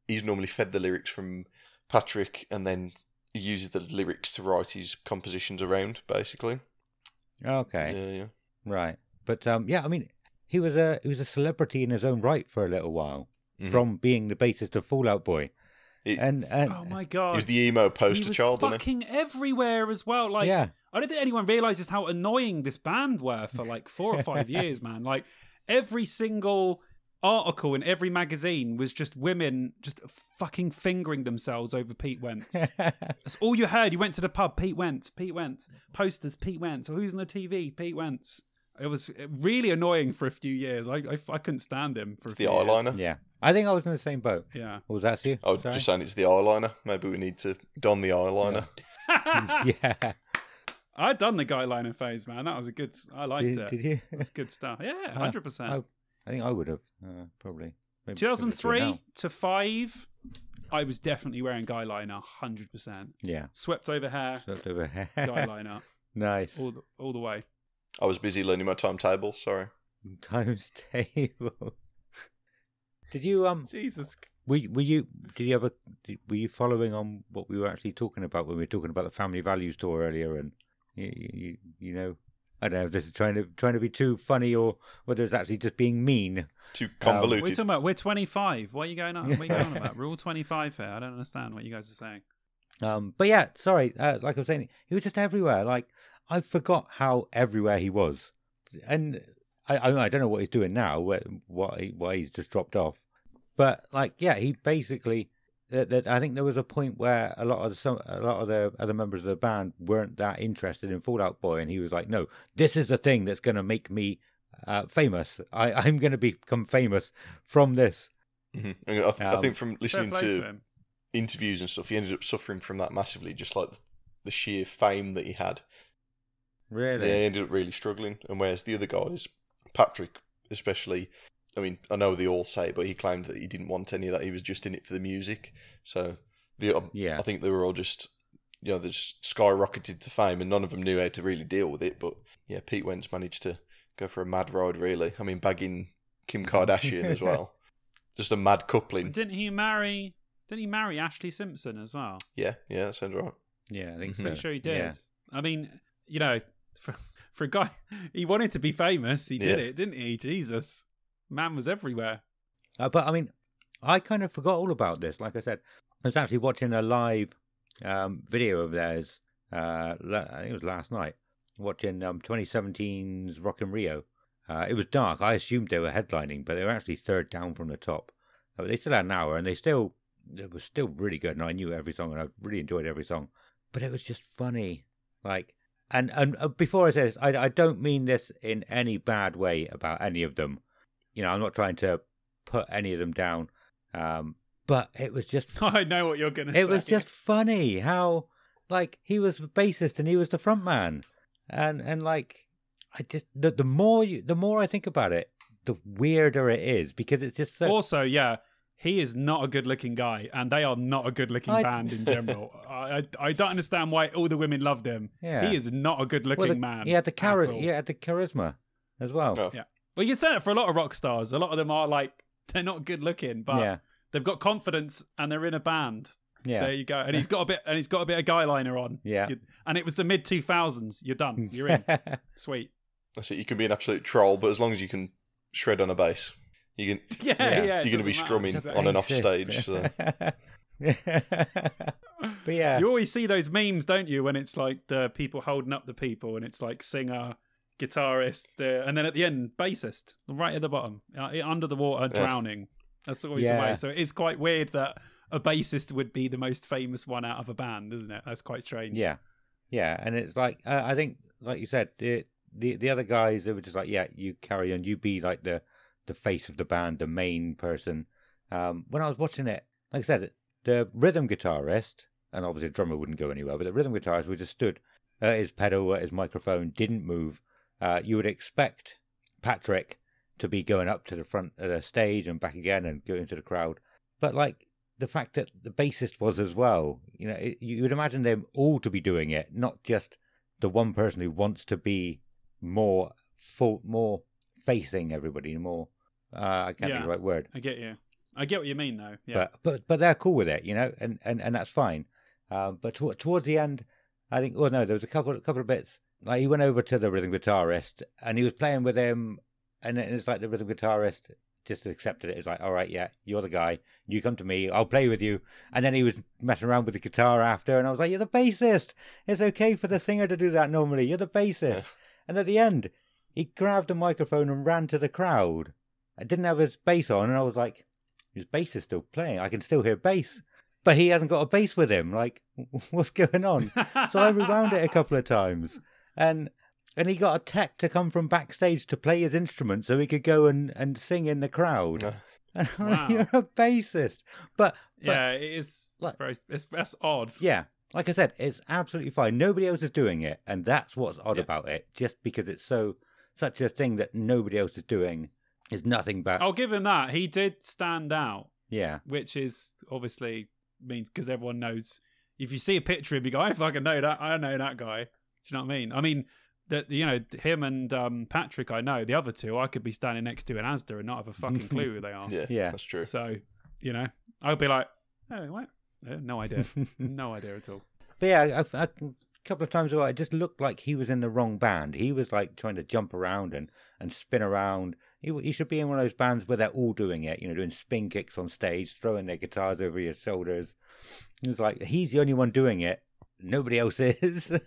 he's normally fed the lyrics from Patrick, and then he uses the lyrics to write his compositions around, basically. okay. Yeah, yeah. Right. But um yeah, I mean he was a he was a celebrity in his own right for a little while Mhm. from being the bassist of Fallout Boy. It- and and Oh my god. He was the emo He poster was child, wasn't he? fucking everywhere as well. Like yeah. I don't think anyone realizes how annoying this band were for like four or five years, man. Like every single article in every magazine was just women just fucking fingering themselves over Pete Wentz. That's all you heard. You went to the pub, Pete Wentz, Pete Wentz, posters, Pete Wentz. Or who's on the TV? Pete Wentz. It was really annoying for a few years. I I, I couldn't stand him for a the few years. eyeliner. yeah. I think I was in the same boat. Yeah. Or was that you? I was Sorry? just saying it's the eyeliner. Maybe we need to don the eyeliner. yeah. I'd done the guy liner phase, man. That was a good. I liked Did, it. did you? That's good stuff. Yeah, Ah, hundred percent. I, I think I would have uh, probably. Maybe- maybe do it 2003 now. to 5 I was definitely wearing guy liner, hundred percent. Yeah. Swept over hair, Swept over hair. guy liner, nice. all the, all the way. I was busy learning my timetable. Sorry. Times table. Did you um? Jesus. Were, were you? Did you ever? Did, were you following on what we were actually talking about when we were talking about the family values tour earlier? And you, you, you know, I don't know. If this is trying to trying to be too funny, or whether it's actually just being mean. Too convoluted. We're talking about? We're 25. What are you going on? What are you going on about? Rule 25 here. I don't understand what you guys are saying. Um, but yeah, sorry. Uh, like I was saying, he was just everywhere. Like I forgot how everywhere he was, and I I, I don't know what he's doing now. What what he, why he's just dropped off. But like, yeah, he basically. That, that I think there was a point where a lot of the, some a lot of the other members of the band weren't that interested in Fallout Boy, and he was like, "No, this is the thing that's going to make me uh, famous. I, I'm going to become famous from this." Mhm. I, th- I Um, think from listening to to interviews and stuff, he ended up suffering from that massively, just like the, the sheer fame that he had. Really? Yeah, he ended up really struggling. And whereas the other guys, Patrick especially, I mean, I know they all say, but he claimed that he didn't want any of that. He was just in it for the music. So the um, Yeah. I think they were all just, you know, they just skyrocketed to fame, and none of them knew how to really deal with it. But yeah, Pete Wentz managed to go for a mad ride. Really, I mean, bagging Kim Kardashian as well. Just a mad coupling. Didn't he marry? Didn't he marry Ashlee Simpson as well? Yeah, yeah, that sounds right. Yeah, I think Mhm. so. Pretty sure he did. Yeah. I mean, you know, for, for a guy, he wanted to be famous. He did Yeah. it, didn't he? Jesus, man was everywhere. Uh, but I mean, I kind of forgot all about this. Like I said, I was actually watching a live um, video of theirs. Uh, I think it was last night. Watching um, 2017's Rock in Rio. Uh, it was dark. I assumed they were headlining, but they were actually third down from the top. Uh, they still had an hour, and they still it was still really good. And I knew every song, and I really enjoyed every song. But it was just funny, like. And and uh, before I say this, I, I don't mean this in any bad way about any of them. You know, I'm not trying to put any of them down. Um, but it was just I know what you're gonna say. it was just funny how like he was the bassist and he was the front man. And and like I just the, the more you the more I think about it, the weirder it is because it's just so Also, yeah, he is not a good-looking guy, and they are not a good-looking I- band in general. I, I I don't understand why all the women loved him. Yeah. He is not a good-looking well, the- man. He had the at chari- all. he had the charisma as well. Oh. Well, you can say that for a lot of rock stars. A lot of them are like they're not good-looking, but yeah. they've got confidence and they're in a band. Yeah. There you go. And he's got a bit and he's got a bit of guy liner on. Yeah. You- and it was the mid two thousands. You're done. You're in. Sweet. That's it. You can be an absolute troll, but as long as you can shred on a bass, you can. Yeah, Yeah. yeah. You're going to be doesn't matter. strumming on and off stage. So. but yeah. You always see those memes, don't you, when it's like the people holding up the people and it's like singer, guitarist, the, and then at the end, bassist, right at the bottom, uh, under the water, Yeah. drowning. That's always the way. So it is quite weird that a bassist would be the most famous one out of a band, isn't it? That's quite strange. Yeah, yeah, and it's like uh, I think, like you said, the the the other guys they were just like, yeah, you carry on, you be like the the face of the band, the main person. Um, when I was watching it, like I said, the rhythm guitarist and obviously the drummer wouldn't go anywhere, but the rhythm guitarist was just stood at his pedal, at his microphone, didn't move. Uh, you would expect Patrick to be going up to the front of the stage and back again and going to the crowd, but like the fact that the bassist was as well, you know, it, you would imagine them all to be doing it, not just the one person who wants to be more full, more facing everybody, more. Uh, I can't think Yeah. of the right word, I get you. I get what you mean, though. Yeah. but but but they're cool with it, you know, and and and that's fine. Um, but to, towards the end, I think, well, no, there was a couple couple of bits. Like he went over to the rhythm guitarist and he was playing with him, and it's like the rhythm guitarist just accepted it. It's like, all right, yeah, you're the guy. You come to me, I'll play with you. And then he was messing around with the guitar after, and I was like, you're the bassist. It's okay for the singer to do that normally. You're the bassist. and at the end, he grabbed the microphone and ran to the crowd. I didn't have his bass on, and I was like, his bass is still playing. I can still hear bass, but he hasn't got a bass with him. Like, what's going on? so I rewound it a couple of times, and and he got a tech to come from backstage to play his instrument so he could go and, and sing in the crowd. Yeah. Uh, and Wow. You're a bassist, but, but yeah, it is like- very. It's that's odd. yeah, like I said, it's absolutely fine. Nobody else is doing it, and that's what's odd Yeah. about it. Just because it's so such a thing that nobody else is doing is nothing but I'll give him that. He did stand out, yeah, which is obviously means because everyone knows. If you see a picture of him, you go, I fucking know that. I know that guy. Do you know what I mean? I mean, that you know him and um, Patrick. I know the other two. I could be standing next to in Asda and not have a fucking clue who they are. Yeah, Yeah. that's true. So you know, I'll be like, oh what? Uh, No idea. no idea at all. But yeah, I, I, a couple of times ago, it just looked like he was in the wrong band. He was like trying to jump around and, and spin around. He, he should be in one of those bands where they're all doing it, you know, doing spin kicks on stage, throwing their guitars over your shoulders. It was like he's the only one doing it. Nobody else is.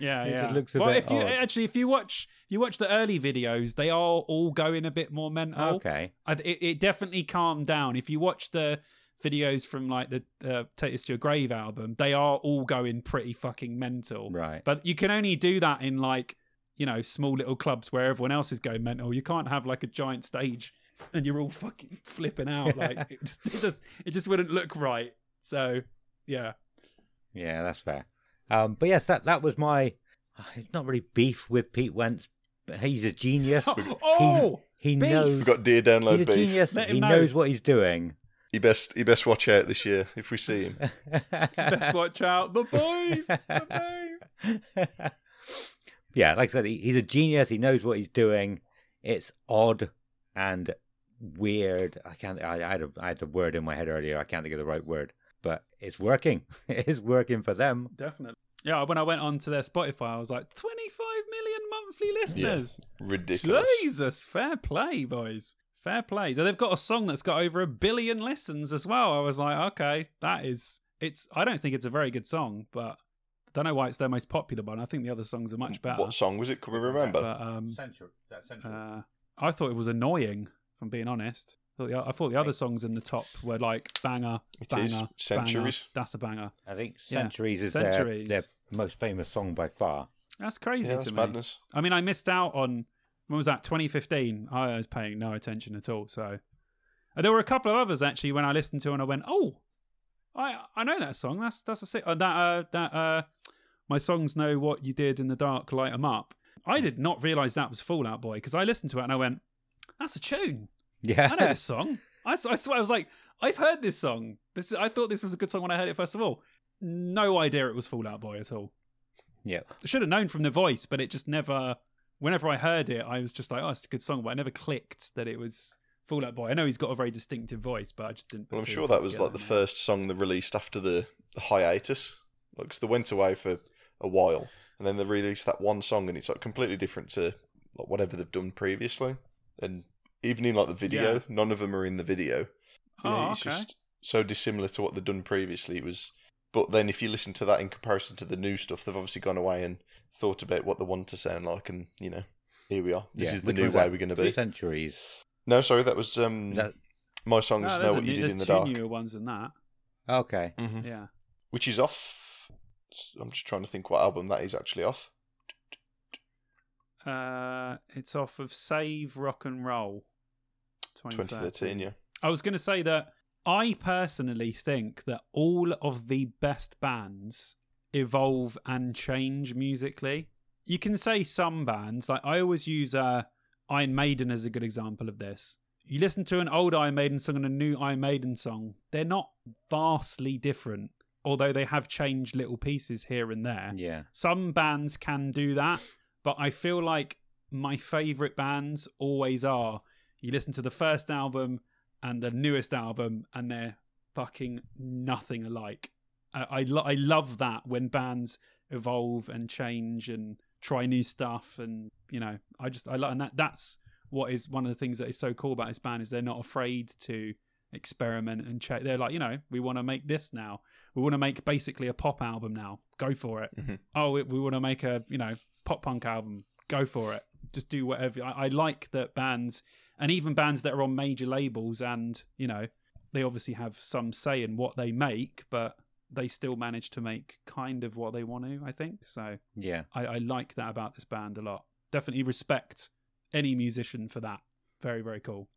Yeah, It yeah. just looks a well, bit if you odd. actually, if you watch, you watch the early videos, they are all going a bit more mental. okay. I, it, it definitely calmed down. If you watch the videos from like the uh, Take This to Your Grave album, they are all going pretty fucking mental. Right. But you can only do that in like you know small little clubs where everyone else is going mental. You can't have like a giant stage and you're all fucking flipping out. Like it just it just it just wouldn't look right. So yeah, Yeah, that's fair. Um, but yes, that that was my. It's not really beef with Pete Wentz, but he's a genius. oh, he beef! knows. We've got Dear Download He's a beef. genius. Let He him know. knows what he's doing. He best he best watch out this year if we see him. best watch out the beef, the beef. yeah, like I said, he, he's a genius. He knows what he's doing. It's odd and weird. I can't. I, I had a, I had the word in my head earlier. I can't think of the right word, but it's working. it's working for them. Definitely. Yeah, when I went onto their Spotify, I was like, 25 million monthly listeners. Yeah. Ridiculous. Jesus, fair play, boys. Fair play. So they've got a song that's got over a billion listens as well. I was like, okay, that is. It's. I don't think it's a very good song, but I don't know why it's their most popular one. I think the other songs are much better. What song was it? Can we remember? But um, Central. That's central. uh, I thought it was annoying. If I'm being honest, I thought the, I thought the other songs in the top were like banger, It banger, is. banger. That's a banger. I think yeah, Centuries is Centuries. Their, their most famous song by far. That's crazy yeah, to that's me. madness. I mean, I missed out on when was that 2015. I was paying no attention at all. So and there were a couple of others actually when I listened to and I went, oh, I I know that song. That's that's a sick. Uh, that uh, that uh, my songs know what you did in the dark, light 'em up. I did not realize that was Fallout Boy because I listened to it and I went, that's a tune. Yeah. I know this song. I swear I was like, I've heard this song. This I thought this was a good song when I heard it first of all. No idea it was Fallout Boy at all. yeah. I should have known from the voice, but it just never. Whenever I heard it, I was just like, "Oh, it's a good song," but I never clicked that it was Fall Out Boy. I know he's got a very distinctive voice, but I just didn't. Well, I'm sure that was like the first song they released after the, the hiatus. Like, 'cause they went away for a while, and then they released that one song, and it's like completely different to like whatever they've done previously. And even in like the video, Yeah. none of them are in the video. You know, Oh, it's okay. just so dissimilar to what they'd done previously. It was, but then if you listen to that in comparison to the new stuff, they've obviously gone away and thought about what they want to sound like, and you know, here we are. This Yeah. is the Which new way we're going to be. Centuries. No, sorry, that was um, that my songs No, know what a you did in the two dark. newer ones than that. okay? Mhm. Yeah. which is off. I'm just trying to think what album that is actually off. Uh, it's off of Save Rock and Roll. 2013, yeah. I was going to say that I personally think that all of the best bands evolve and change musically. You can say some bands, like I always use uh, Iron Maiden as a good example of this. You listen to an old Iron Maiden song and a new Iron Maiden song, they're not vastly different, although they have changed little pieces here and there. Yeah. Some bands can do that, but I feel like my favorite bands always are. You listen to the first album and the newest album, and they're fucking nothing alike. I I, lo- I love that when bands evolve and change and try new stuff, and you know, I just I love and that that's what is one of the things that is so cool about this band is they're not afraid to experiment and check. They're like, you know, we want to make this now. We want to make basically a pop album now. Go for it. Mhm. Oh, we, we want to make a you know pop punk album. Go for it. Just do whatever. I, I like that bands and even bands that are on major labels and you know they obviously have some say in what they make, but they still manage to make kind of what they want to. I think so. Yeah. I, I like that about this band a lot. Definitely respect any musician for that. Very very cool.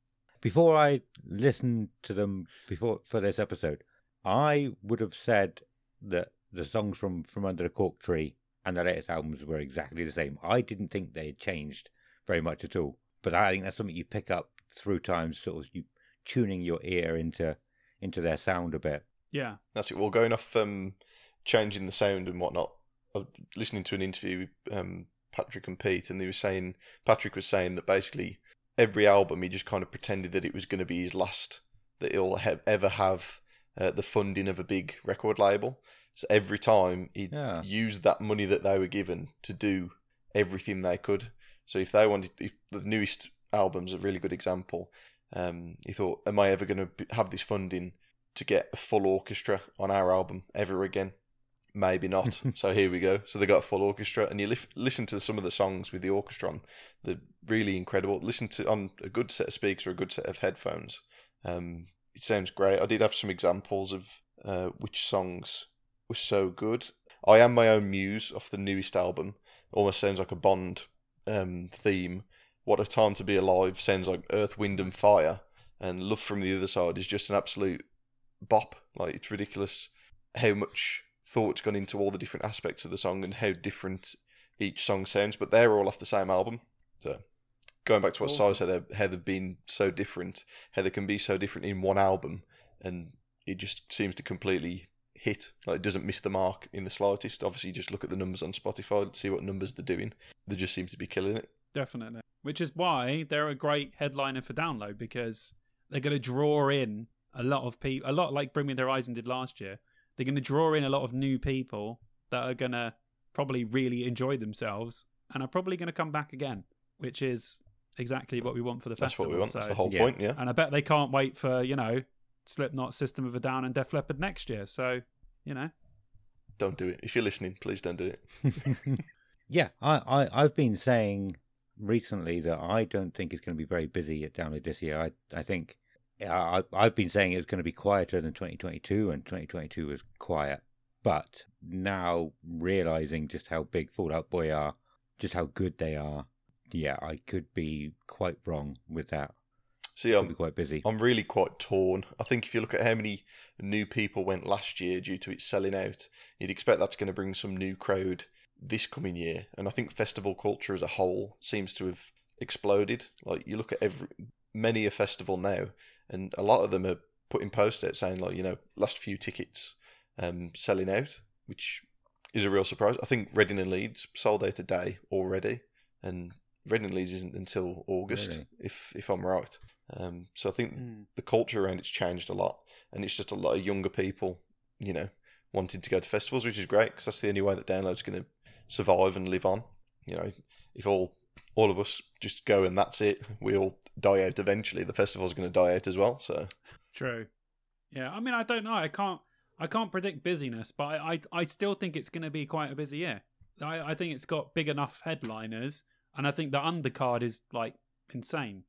Before I listened to them before for this episode, I would have said that the songs from From Under the Cork Tree and the latest albums were exactly the same. I didn't think they had changed very much at all. But I think that's something you pick up through time, sort of you tuning your ear into into their sound a bit. Yeah. That's it. Well, going off um, changing the sound and whatnot. Listening to an interview with um, Patrick and Pete, and they were saying Patrick was saying that basically every album he just kind of pretended that it was going to be his last, that he'll have, ever have uh, the funding of a big record label. So every time he'd Yeah. use that money that they were given to do everything they could. So if they wanted, if the newest album's a really good example. Um, he thought, "Am I ever going to have this funding to get a full orchestra on our album ever again?" Maybe not. so here we go. So they got a full orchestra, and you lif- listen to some of the songs with the orchestra on. They're really incredible. Listen to on a good set of speakers or a good set of headphones. Um, it sounds great. I did have some examples of uh, which songs were so good. I am my own muse off the newest album. Almost sounds like a Bond um, theme. What a time to be alive sounds like Earth, Wind and Fire, and Love from the Other Side is just an absolute bop. Like it's ridiculous how much thought's gone into all the different aspects of the song and how different each song sounds. But they're all off the same album. So going back to what Awesome. Si said, how they've been so different, how they can be so different in one album, and it just seems to completely hit. Like it doesn't miss the mark in the slightest. Obviously, you just look at the numbers on Spotify, see what numbers they're doing. They just seem to be killing it. Definitely. Which is why they're a great headliner for download because they're going to draw in a lot of people, a lot like Bring Me the Horizon did last year. They're going to draw in a lot of new people that are going to probably really enjoy themselves and are probably going to come back again, which is exactly what we want for the That's festival. That's what we want. That's the whole Yeah. point. Yeah. And I bet they can't wait for, you know, Slipknot, System of a Down, and Def Leppard next year. So, you know, Don't do it. If you're listening, please don't do it. yeah, I, I, I've been saying recently that I don't think it's going to be very busy at Download this year. I, I think I, I've been saying it's going to be quieter than 2022, and 2022 was quiet. But now realizing just how big Fallout Boy are, just how good they are, yeah, I could be quite wrong with that. See, I'm be quite busy. I'm really quite torn. I think if you look at how many new people went last year due to it selling out, you'd expect that's going to bring some new crowd this coming year. And I think festival culture as a whole seems to have exploded. Like you look at every many a festival now, and a lot of them are putting posts out saying like you know last few tickets um, selling out, which is a real surprise. I think Reading and Leeds sold out a day already, and Reading and Leeds isn't until August, Really? if if I'm right. Um, so I think Mm. the culture around it's changed a lot, and it's just a lot of younger people, you know, wanting to go to festivals, which is great because that's the only way that download's going to survive and live on. You know, if all all of us just go and that's it, we all die out eventually. The festival's going to die out as well. So True. Yeah, I mean, I don't know. I can't. I can't predict busyness, but I, I, I still think it's going to be quite a busy year. I, I think it's got big enough headliners, and I think the undercard is like insane.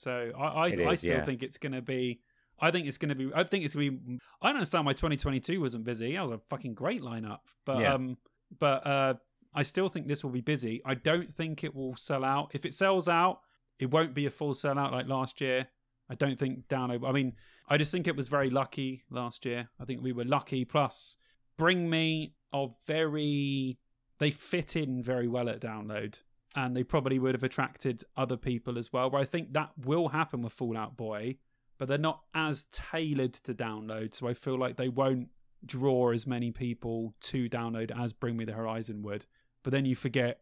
So I, I, It I still yeah. think it's going to be. I think it's going to be. I think it's going to be. I don't understand why 2022 wasn't busy. That was a fucking great lineup, but Yeah. um, but uh, I still think this will be busy. I don't think it will sell out. If it sells out, it won't be a full sellout like last year. I don't think down. I mean, I just think it was very lucky last year. I think we were lucky. Plus, Bring Me are very. They fit in very well at download, and they probably would have attracted other people as well. Where I think that will happen with Fallout Boy, but they're not as tailored to download. So I feel like they won't draw as many people to download as Bring Me the Horizon would. But then you forget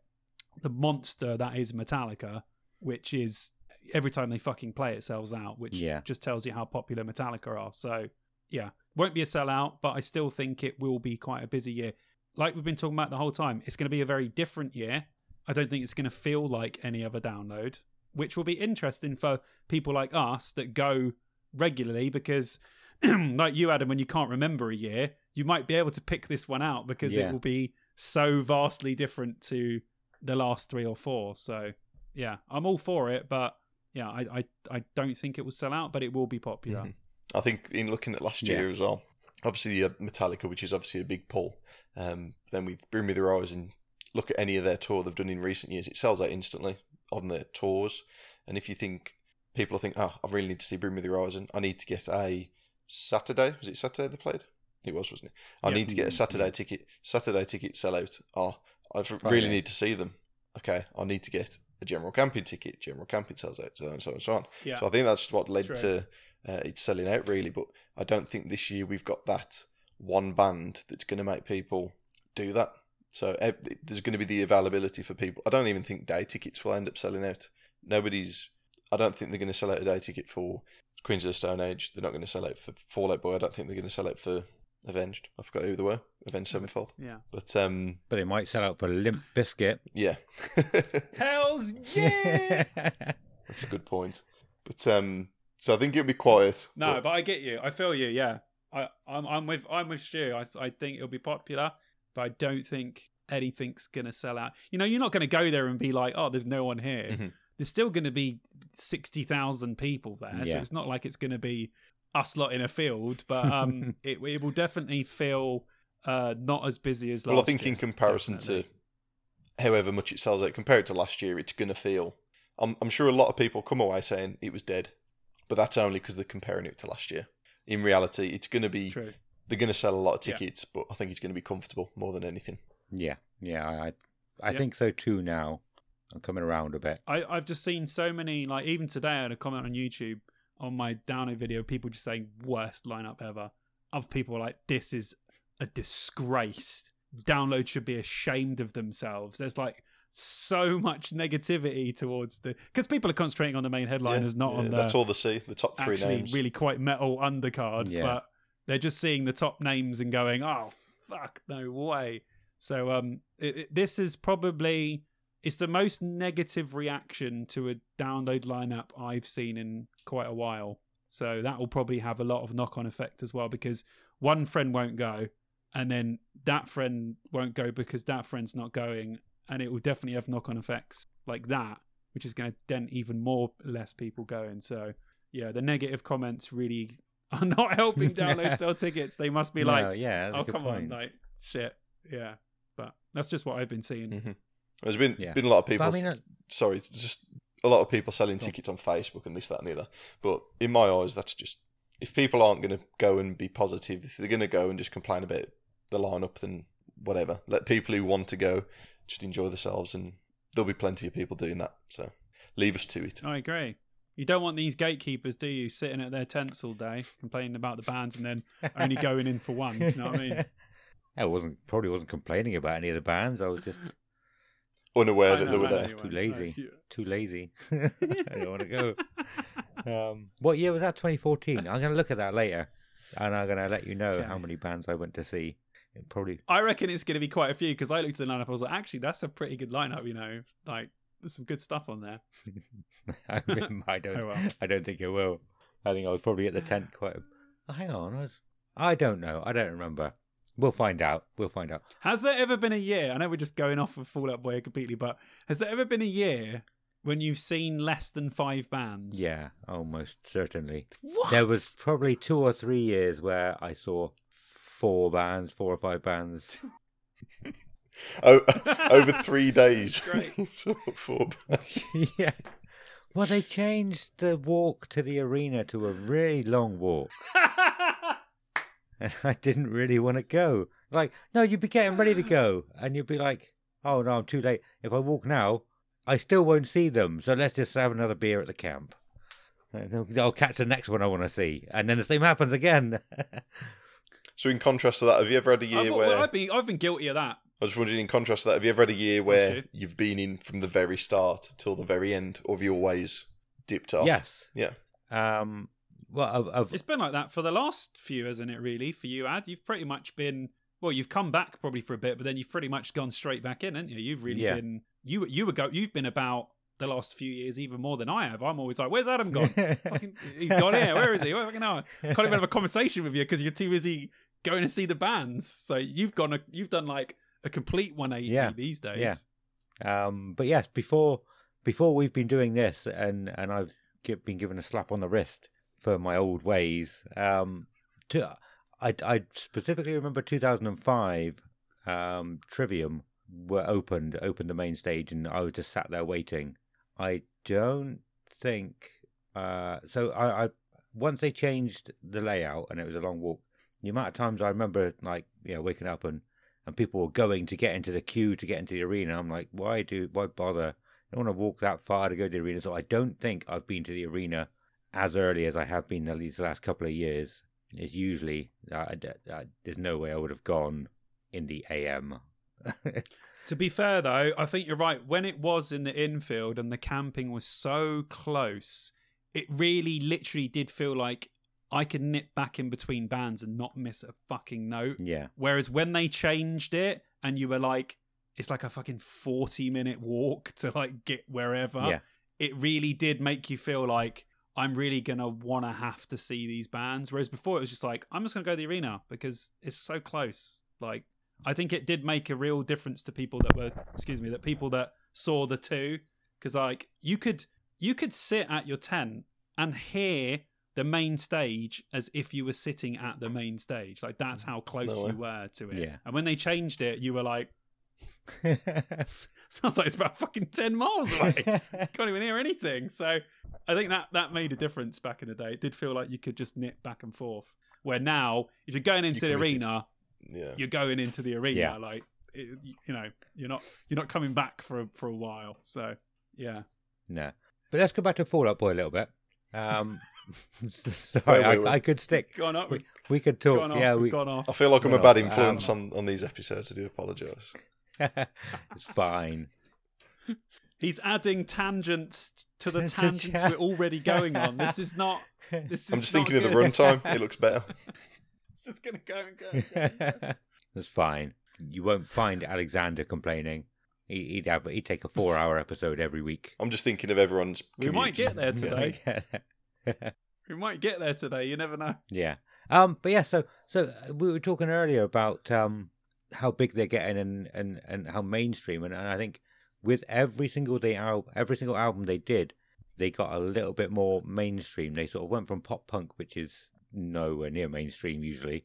the monster that is Metallica, which is every time they fucking play it sells out, which Yeah. just tells you how popular Metallica are. So yeah, won't be a sellout, but I still think it will be quite a busy year. Like we've been talking about the whole time, it's going to be a very different year. I don't think it's going to feel like any other download, which will be interesting for people like us that go regularly because like you Adam when you can't remember a year you might be able to pick this one out because Yeah. it will be so vastly different to the last three or four so yeah i'm all for it but yeah i i, I don't think it will sell out but it will be popular Mhm. I think in looking at last Yeah. year as well, obviously had Metallica, which is obviously a big pull. Um, then with Bring Me the Horizon, look at any of their tour they've done in recent years, it sells out instantly on their tours. And if you think people think, oh, I really need to see Bring Me the Horizon, I need to get a Saturday. Was it Saturday they played? It was, wasn't it? I Yeah. need to get a Saturday yeah. ticket. Saturday ticket sell out. Oh, I really Friday. need to see them. Okay, I need to get a general camping ticket, general camping sells out, so on and so on and so on. Yeah. So I think that's what led True. to uh, it selling out really. But I don't think this year we've got that one band that's going to make people do that. So eh, there's going to be the availability for people. I don't even think day tickets will end up selling out. Nobody's. I don't think they're going to sell out a day ticket for Queens of the Stone Age. They're not going to sell out for Fallout Boy. I don't think they're going to sell out for Avenged. I forgot who they were. Avenged Sevenfold. Yeah. But um, but it might sell out for Limp Bizkit. yeah, Hell's yeah. that's a good point. But um, so I think it'll be quiet. no, but- but I get you. I feel you. Yeah. I, I'm, I'm with, I'm with Stu. I, I think it'll be popular, but I don't think anything's gonna sell out. You know, you're not gonna go there and be like, oh, there's no one here. Mhm. There's still gonna be sixty thousand people there, so it's not like it's gonna be us lot in a field, but um, it, it will definitely feel uh not as busy as last. Well, I think year, in comparison definitely. to however much it sells out, compared to last year, it's going to feel. I'm, I'm sure a lot of people come away saying it was dead, but that's only because they're comparing it to last year. In reality, it's going to be True. They're going to sell a lot of Yeah. tickets, but I think it's going to be comfortable more than anything. yeah, yeah, I, I, I Yeah. think so too. Now I'm coming around a bit. I, I've just seen so many, like even today, I had a comment on YouTube on my download video, people just saying worst lineup ever. Of people were like, this is a disgrace. Download should be ashamed of themselves. There's like so much negativity towards the because people are concentrating on the main headliners, not Yeah, on the that's all they see. The top three actually names. really quite metal undercard, Yeah. but they're just seeing the top names and going, "Oh fuck, no way." So um, it, it- this is probably it's the most negative reaction to a download lineup I've seen in quite a while. So that will probably have a lot of knock-on effect as well because one friend won't go, and then that friend won't go because that friend's not going, and it will definitely have knock-on effects like that, which is going to dent even more less people going. So yeah, the negative comments really are not helping download sell tickets. They must be No, like, yeah, oh come point. on, like shit, yeah. But that's just what I've been seeing. Mhm. There's been Yeah. been a lot of people. I mean, uh, sorry, it's just a lot of people selling tickets on Facebook and this, that, and the other. But in my eyes, that's just if people aren't going to go and be positive, if they're going to go and just complain about the lineup, then whatever. Let people who want to go just enjoy themselves, and there'll be plenty of people doing that. So leave us to it. I agree. You don't want these gatekeepers, do you, sitting at their tents all day complaining about the bands and then only going in for one? You know what I mean? I wasn't probably wasn't complaining about any of the bands. I was just Unaware I that know, they were I know there. you Too lazy. No, too lazy. I don't want to go. Um, what year was that? 2014. I'm going to look at that later, and I'm going to let you know how many bands I went to see. It probably I reckon it's going to be quite a few because I looked at the lineup. I was like, actually, that's a pretty good lineup. You know, like there's some good stuff on there. I, mean, I don't. Oh, well. I don't think it will. I think I was probably at the tent quite. Oh, hang on, I, was, I don't know. I don't remember. We'll find out. We'll find out. Has there ever been a year? I know we're just going off of Fall Out Boy completely, but has there ever been a year when you've seen less than five bands? Yeah, almost certainly. What? There was probably two or three years where I saw four bands, four or five bands. Oh, over three days. Great. Four- yeah. Well, they changed the walk to the arena to a really long walk, and I didn't really want to go. Like, no, you'd be getting ready to go, and you'd be like, "Oh no, I'm too late. If I walk now, I still won't see them. So let's just have another beer at the camp. And I'll- I'll catch the next one I want to see, and then the same happens again. so, in contrast to that, have you ever had a year I've, where well, I've been I've been guilty of that. I was just wondering, in contrast to that, have you ever had a year where you. you've been in from the very start till the very end, or have you always dipped off? yes. Yeah. Um. Well, of, of It's been like that for the last few, hasn't it? Really, for you, Ad, you've pretty much been. Well, you've come back probably for a bit, but then you've pretty much gone straight back in, haven't you? You've really Yeah. been you you were go you've been about the last few years even more than I have. I'm always like, "Where's Adam gone? Fucking, he's gone here. Where is he? Where fucking hell? Can't even have a conversation with you because you're too busy going to see the bands. So you've gone, a, you've done like a complete 180 Yeah. these days. Yeah. Um, but yes, before before we've been doing this, and and I've gi- been given a slap on the wrist for my old ways. Um, to, I I specifically remember 2005. Um, Trivium were opened opened the main stage, and I was just sat there waiting. I don't think uh, so. I, I once they changed the layout and it was a long walk. The amount of times I remember, like you know, waking up and and people were going to get into the queue to get into the arena. I'm like, why do why bother I don't want to walk that far to go to the arena. So I don't think I've been to the arena as early as I have been these last couple of years. It's usually uh, uh, there's no way I would have gone in the AM. To be fair, though, I think you're right. When it was in the infield and the camping was so close, it really literally did feel like I could nip back in between bands and not miss a fucking note. yeah, Whereas when they changed it and you were like, it's like a fucking 40 minute walk to like get wherever, Yeah. it really did make you feel like I'm really going to want to have to see these bands. Whereas before it was just like, I'm just going to go to the arena because it's so close. Like, I think it did make a real difference to people that were, excuse me, that people that saw the two. Because like, you could, you could sit at your tent and hear the main stage as if you were sitting at the main stage. Like that's how close No way. you were to it. Yeah. And when they changed it, you were like, sounds like it's about fucking ten miles away. Can't even hear anything. So I think that that made a difference back in the day. It did feel like you could just nip back and forth. Where now, if you're going into the arena, Yeah. you're going into the arena. Yeah. Like it, you know, you're not you're not coming back for a, for a while. So yeah. no. But let's go back to Fallout Boy a little bit. Um, sorry, Wait, wait, I, wait. I could stick. Gone up. We, we could talk. gone off. yeah, we've we. gone off. I feel like I'm a Well, bad um, influence on, on these episodes. I do apologise. it's fine. He's adding tangents to the tangents we're already going on. This is not. This is I'm just not thinking of the runtime. It looks better. It's just gonna go and go. And go. That's fine. You won't find Alexander complaining. He- He'd have he'd take a four-hour episode every week. I'm just thinking of everyone's. We might get there today. We might get there today. You never know. yeah. Um. But yeah. So so uh, we were talking earlier about um how big they're getting and and and how mainstream and, and I think with every single day album, every single album they did, they got a little bit more mainstream. They sort of went from pop punk, which is nowhere near mainstream usually,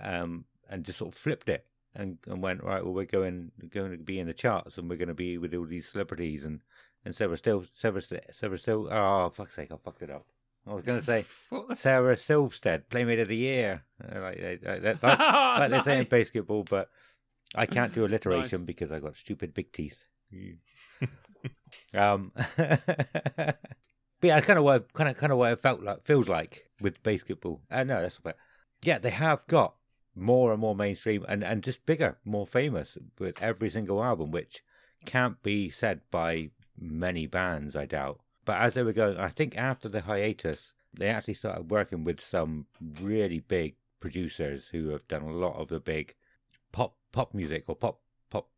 um, and just sort of flipped it and, and went right. Well, we're going going to be in the charts, and we're going to be with all these celebrities and and Sarah still Sarah Sarah still. Oh fuck's sake! I fucked it up. I was going to say Sarah Silvstead, Playmate of the Year, uh, like, like, like, like, like they say in basketball, but I can't do alliteration Nice. because I've got stupid big teeth. um, but yeah, kind of what kind of kind of what it felt like feels like with basketball. Uh, no, that's but yeah, they have got more and more mainstream and and just bigger, more famous with every single album, which can't be said by many bands, I doubt. But as they were going, I think after the hiatus, they actually started working with some really big producers who have done a lot of the big pop pop music or pop pop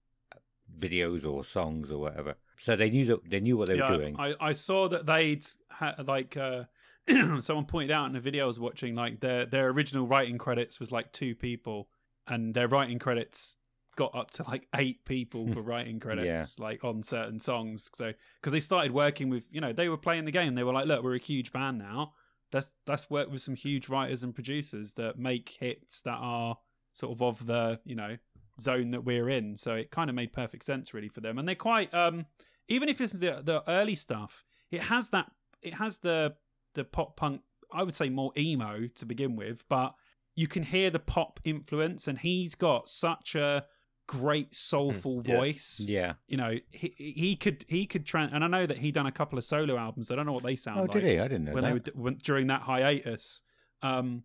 videos or songs or whatever. So they knew that they knew what they yeah, were doing. I, I saw that they'd had like uh, someone pointed out in a video I was watching, like their their original writing credits was like two people, and their writing credits got up to like eight people for writing credits, like on certain songs. So because they started working with, you know, they were playing the game. They were like, look, we're a huge band now. Let's let's work with some huge writers and producers that make hits that are sort of of the you know zone that we're in. So it kind of made perfect sense really for them, and they're quite um even if it's the the early stuff, it has that it has the the pop punk. I would say more emo to begin with, but you can hear the pop influence, and he's got such a great soulful yeah. voice. yeah. You know, he he could he could try, and I know that he done a couple of solo albums. I don't know what they sound Oh, like did he? I didn't know when that. they were when, during that hiatus. Um,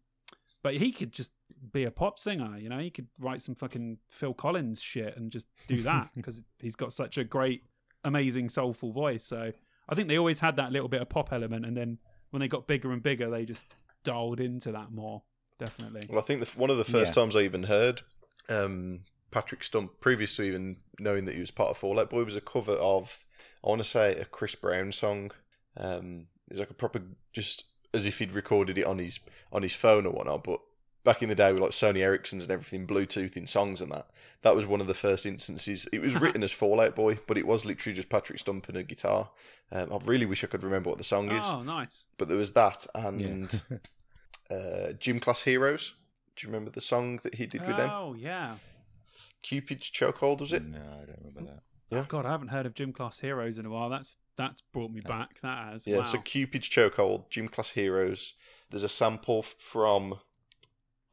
but he could just be a pop singer, you know. He could write some fucking Phil Collins shit and just do that because he's got such a great, amazing, soulful voice. So I think they always had that little bit of pop element, and then when they got bigger and bigger, they just dialed into that more. Definitely. Well, I think the, one of the first Yeah. times I even heard um, Patrick Stump, previous to even knowing that he was part of Fallout Boy, was a cover of, I want to say, a Chris Brown song. Um, it's like a proper, just as if he'd recorded it on his on his phone or whatnot. But back in the day with like Sony Ericssons and everything, Bluetooth in songs and that, that was one of the first instances. It was written as Fallout Boy, but it was literally just Patrick Stump and a guitar. Um, I really wish I could remember what the song is, Oh, nice. but there was that and uh, Gym Class Heroes. Do you remember the song that he did with them? Oh yeah. Cupid's Chokehold, was it? No, I don't remember that. Yeah. God, I haven't heard of Gym Class Heroes in a while. That's that's brought me back. That has. Yeah, wow. so Cupid's Chokehold, Gym Class Heroes. There's a sample from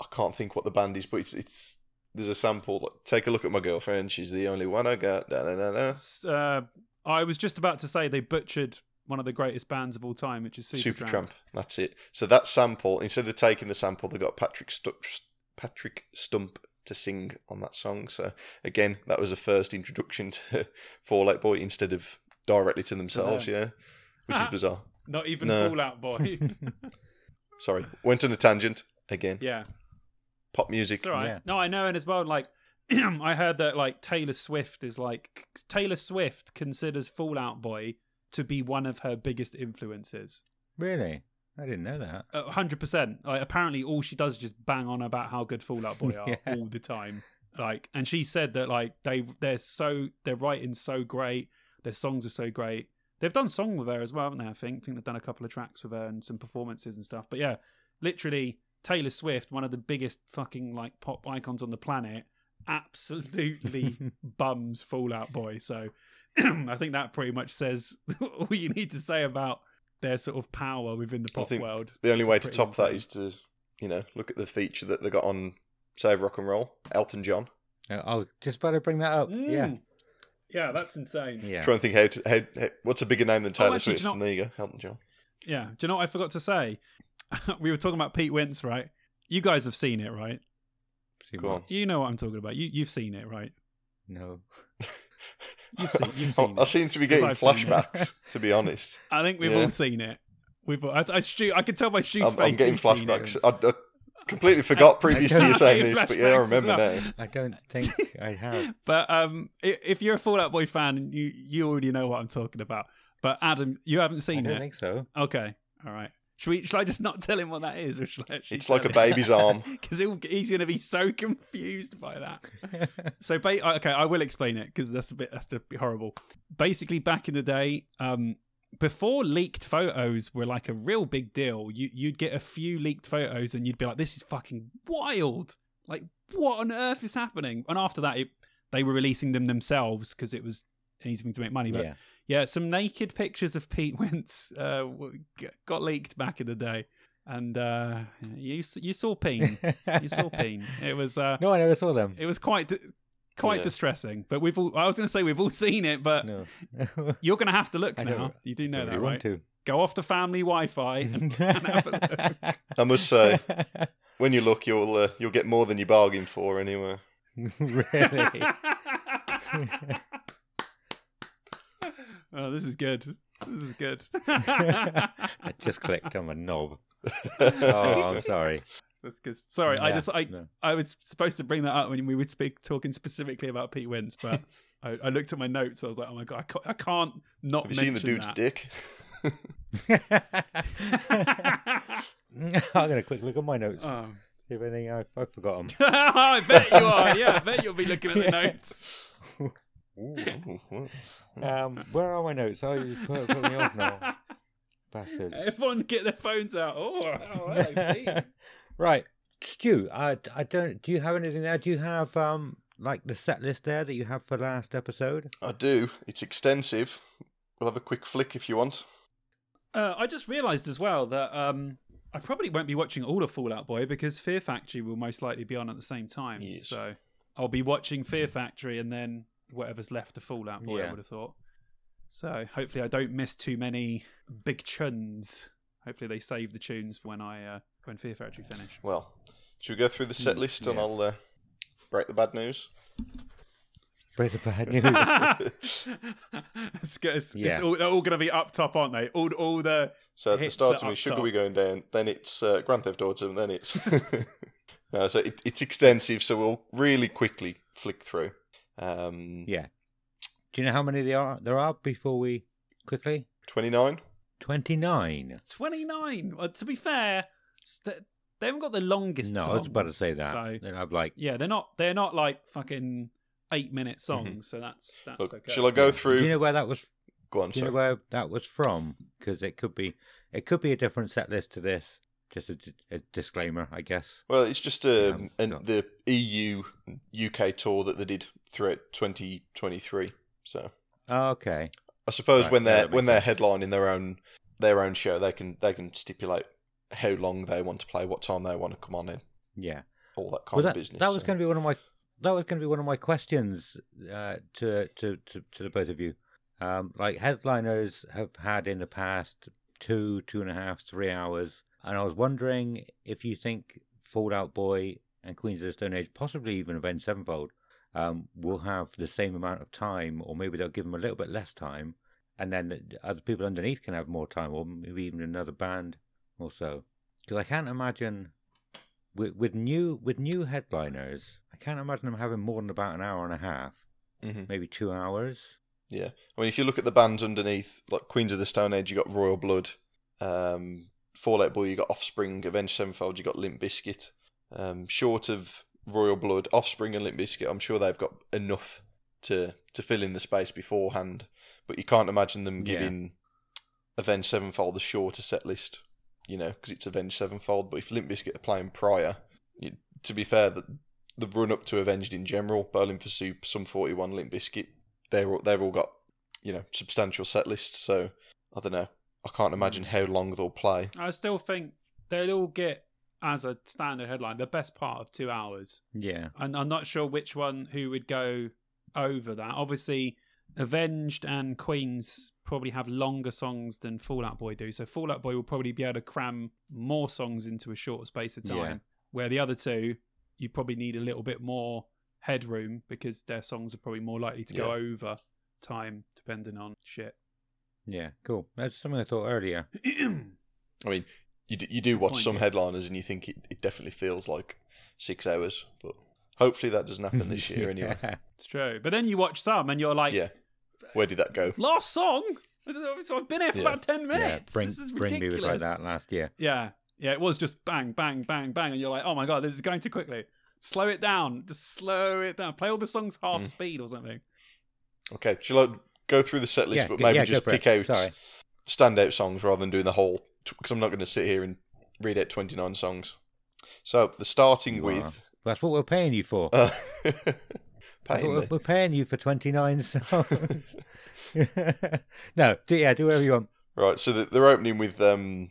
I can't think what the band is, but it's it's there's a sample. Like, Take a look at my girlfriend. She's the only one I got. Da, da, da, da. Uh, I was just about to say they butchered one of the greatest bands of all time, which is Supertramp. Supertramp. That's it. So that sample, instead of taking the sample, they got Patrick Stu- Patrick Stump to sing on that song. So again, that was a first introduction to Fallout Boy instead of directly to themselves. Yeah, which is ah, bizarre. Not even No. Fallout Boy. Sorry, went on a tangent again. yeah, Pop music. it's all right. Yeah. No, I know, and as well, like I heard that like Taylor Swift is like Taylor Swift considers Fallout Boy to be one of her biggest influences. Really? I didn't know that. hundred percent. Like apparently, all she does is just bang on about how good Fallout Boy are Yeah. all the time. Like, and she said that like they they're so their writing so great, their songs are so great. They've done song with her as well, haven't they? I think. I think they've done a couple of tracks with her and some performances and stuff. But yeah, literally Taylor Swift, one of the biggest fucking like pop icons on the planet, absolutely bums Fallout Boy. So I think that pretty much says all you need to say about their sort of power within the I pop think world. The only way to top that insane. is to, you know, look at the feature that they got on Save Rock and Roll, Elton John. I was just about to bring that up. Yeah. Mm. Yeah, that's insane. Yeah. Trying to think how, to, how, how what's a bigger name than Taylor Oh, actually, Swift? you know- And there you go, Elton John. Yeah. Do you know what I forgot to say? we were talking about Pete Wentz, right? You guys have seen it, right? See Go on. You know what I'm talking about. You you've seen it, right? No. You've seen- you've seen I it. seem to be getting I've seen it. flashbacks, to be honest. I think we've Yeah. all seen it. We've I, I, Stu, I could tell by Stu's I'm, face. I'm getting he's seen it. flashbacks. I, I completely forgot previous to you saying this, but yeah, I remember well. now. I don't think I have. But um, if you're a Fallout Boy fan, you you already know what I'm talking about. But Adam, you haven't I seen don't it. think so. Okay, all right. Should we? Should I just not tell him what that is, or should I? It's like a tell him? baby's arm. because he's going to be so confused by that. so, ba- okay, I will explain it because that's a bit that's a bit horrible. Basically, back in the day, um, before leaked photos were like a real big deal, you you'd get a few leaked photos and you'd be like, "This is fucking wild! Like, what on earth is happening?" And after that, it, they were releasing them themselves because it was an easy thing to make money. But yeah. yeah, some naked pictures of Pete Wentz uh, got leaked back in the day, and uh, you you saw Peen, you saw Peen. It was uh, No, I never saw them. it was quite di- quite Yeah. distressing. But we've all, I was going to say we've all seen it, but No. you're going to have to look I now. You do know Don't that, really right? want Go off to family Wi-Fi and, and have a look. I must say, when you look, you'll uh, you'll get more than you bargained for anyway. really? Oh, this is good. This is good. I just clicked on my knob. Oh, I'm sorry. That's good. Sorry, I just I no. I was supposed to bring that up when we were speak talking specifically about Pete Wentz, but I, I looked at my notes. I was like, oh my god, I can't, I can't not Have you seen the dude's that. dick? I'm gonna quick look at my notes. oh. See if anything I, I've forgotten. I bet you are. Yeah, I bet you'll be looking at the notes. Um, where are my notes? Oh, you put, put me off now, bastards. Everyone get their phones out. Oh, oh hello, Pete. right, Stu. I, I don't. Do you have anything there? Do you have um like the set list there that you have for last episode? I do. It's extensive. We'll have a quick flick if you want. Uh, I just realised as well that um, I probably won't be watching all of Fallout Boy because Fear Factory will most likely be on at the same time. Yes. So I'll be watching Fear Factory and then whatever's left of Fallout Boy. I would have thought. So hopefully I don't miss too many big chuns. Hopefully they save the tunes for when I uh, when Fear Factory finish. Well, should we go through the set list and yeah. I'll uh, break the bad news? Break the bad news. it's good. It's, Yeah. it's all, they're all going to be up top, aren't they? All all the So at the start of to me, Sugar top. We Going Down, then it's uh, Grand Theft Auto, and then it's. no, so it, it's extensive, so we'll really quickly flick through. Um, yeah. Do you know how many there are? There are before we quickly 29? twenty nine. 29. Well, to be fair, st- they haven't got the longest. No, I was about to say that. So Then I've like yeah, they're not. They're not like fucking eight minute songs. So that's that's Mm-hmm. Look, okay. Shall I go through? Do you know where that was? Go on, Do you know where that was from? Because it could be, it could be a different set list to this. Just a, a disclaimer, I guess. Well, it's just um, Yeah, an, the EU UK tour that they did throughout 2023. So Oh, okay. I suppose Right, when they're that when they're headlining their own their own show, they can they can stipulate how long they want to play, what time they want to come on in, Yeah. all that kind Well, of business. that was so. going to be one of my that was going to be one of my questions uh, to, to to to the both of you. Um, like headliners have had in the past two, two and a half, three hours, and I was wondering if you think Fallout Boy and Queens of the Stone Age, possibly even Avenged Sevenfold, um, will have the same amount of time, or maybe they'll give them a little bit less time, and then other people underneath can have more time, or maybe even another band or so. Because I can't imagine with with new with new headliners, I can't imagine them having more than about an hour and a half, hmm maybe two hours. Yeah, I mean, if you look at the bands underneath, like Queens of the Stone Age, you got Royal Blood, um, Fallout Boy, you got Offspring, Avenged Sevenfold, you got Limp Bizkit. Um, short of Royal Blood, Offspring, and Limp Bizkit, I'm sure they've got enough to to fill in the space beforehand. But you can't imagine them Yeah. giving Avenged Sevenfold a shorter set list, you know, because it's Avenged Sevenfold. But if Limp Bizkit are playing prior, you, to be fair, the, the run up to Avenged in general, Bowling for Soup, Sum 41, Limp Bizkit, they're all, they've all got you know substantial set lists. So I don't know. I can't imagine mm. how long they'll play. I still think they'll all get as a standard headline the best part of two hours. Yeah, And I'm not sure which one who would go over that. Obviously, Avenged and Queens probably have longer songs than Fallout Boy do. So Fallout Boy will probably be able to cram more songs into a shorter space of time. Yeah. Where the other two, you probably need a little bit more headroom because their songs are probably more likely to go over time, depending on shit. Yeah, cool. That's something I thought earlier. I mean, you do, you do watch point, some yeah. headliners and you think it, it definitely feels like six hours, but hopefully that doesn't happen this year anyway. It's true. But then you watch some and you're like, Yeah. Where did that go? last song? I've been here for Yeah. about 10 yeah, minutes. bring this is bring me ridiculous. was like that last year. Yeah. Yeah, it was just bang, bang, bang, bang. And you're like, oh my God, this is going too quickly. Slow it down. Just slow it down. Play all the songs half Mm. speed or something. Okay, shall I go through the set list, Yeah, but maybe yeah, just for it. pick out Sorry. standout songs rather than doing the whole? Because I'm not going to sit here and read out 29 songs. So the starting You with. are. That's what we're paying you for. Uh, paying we're, we're paying you for 29 songs. no, do, yeah, do whatever you want. Right, so the- they're opening with um,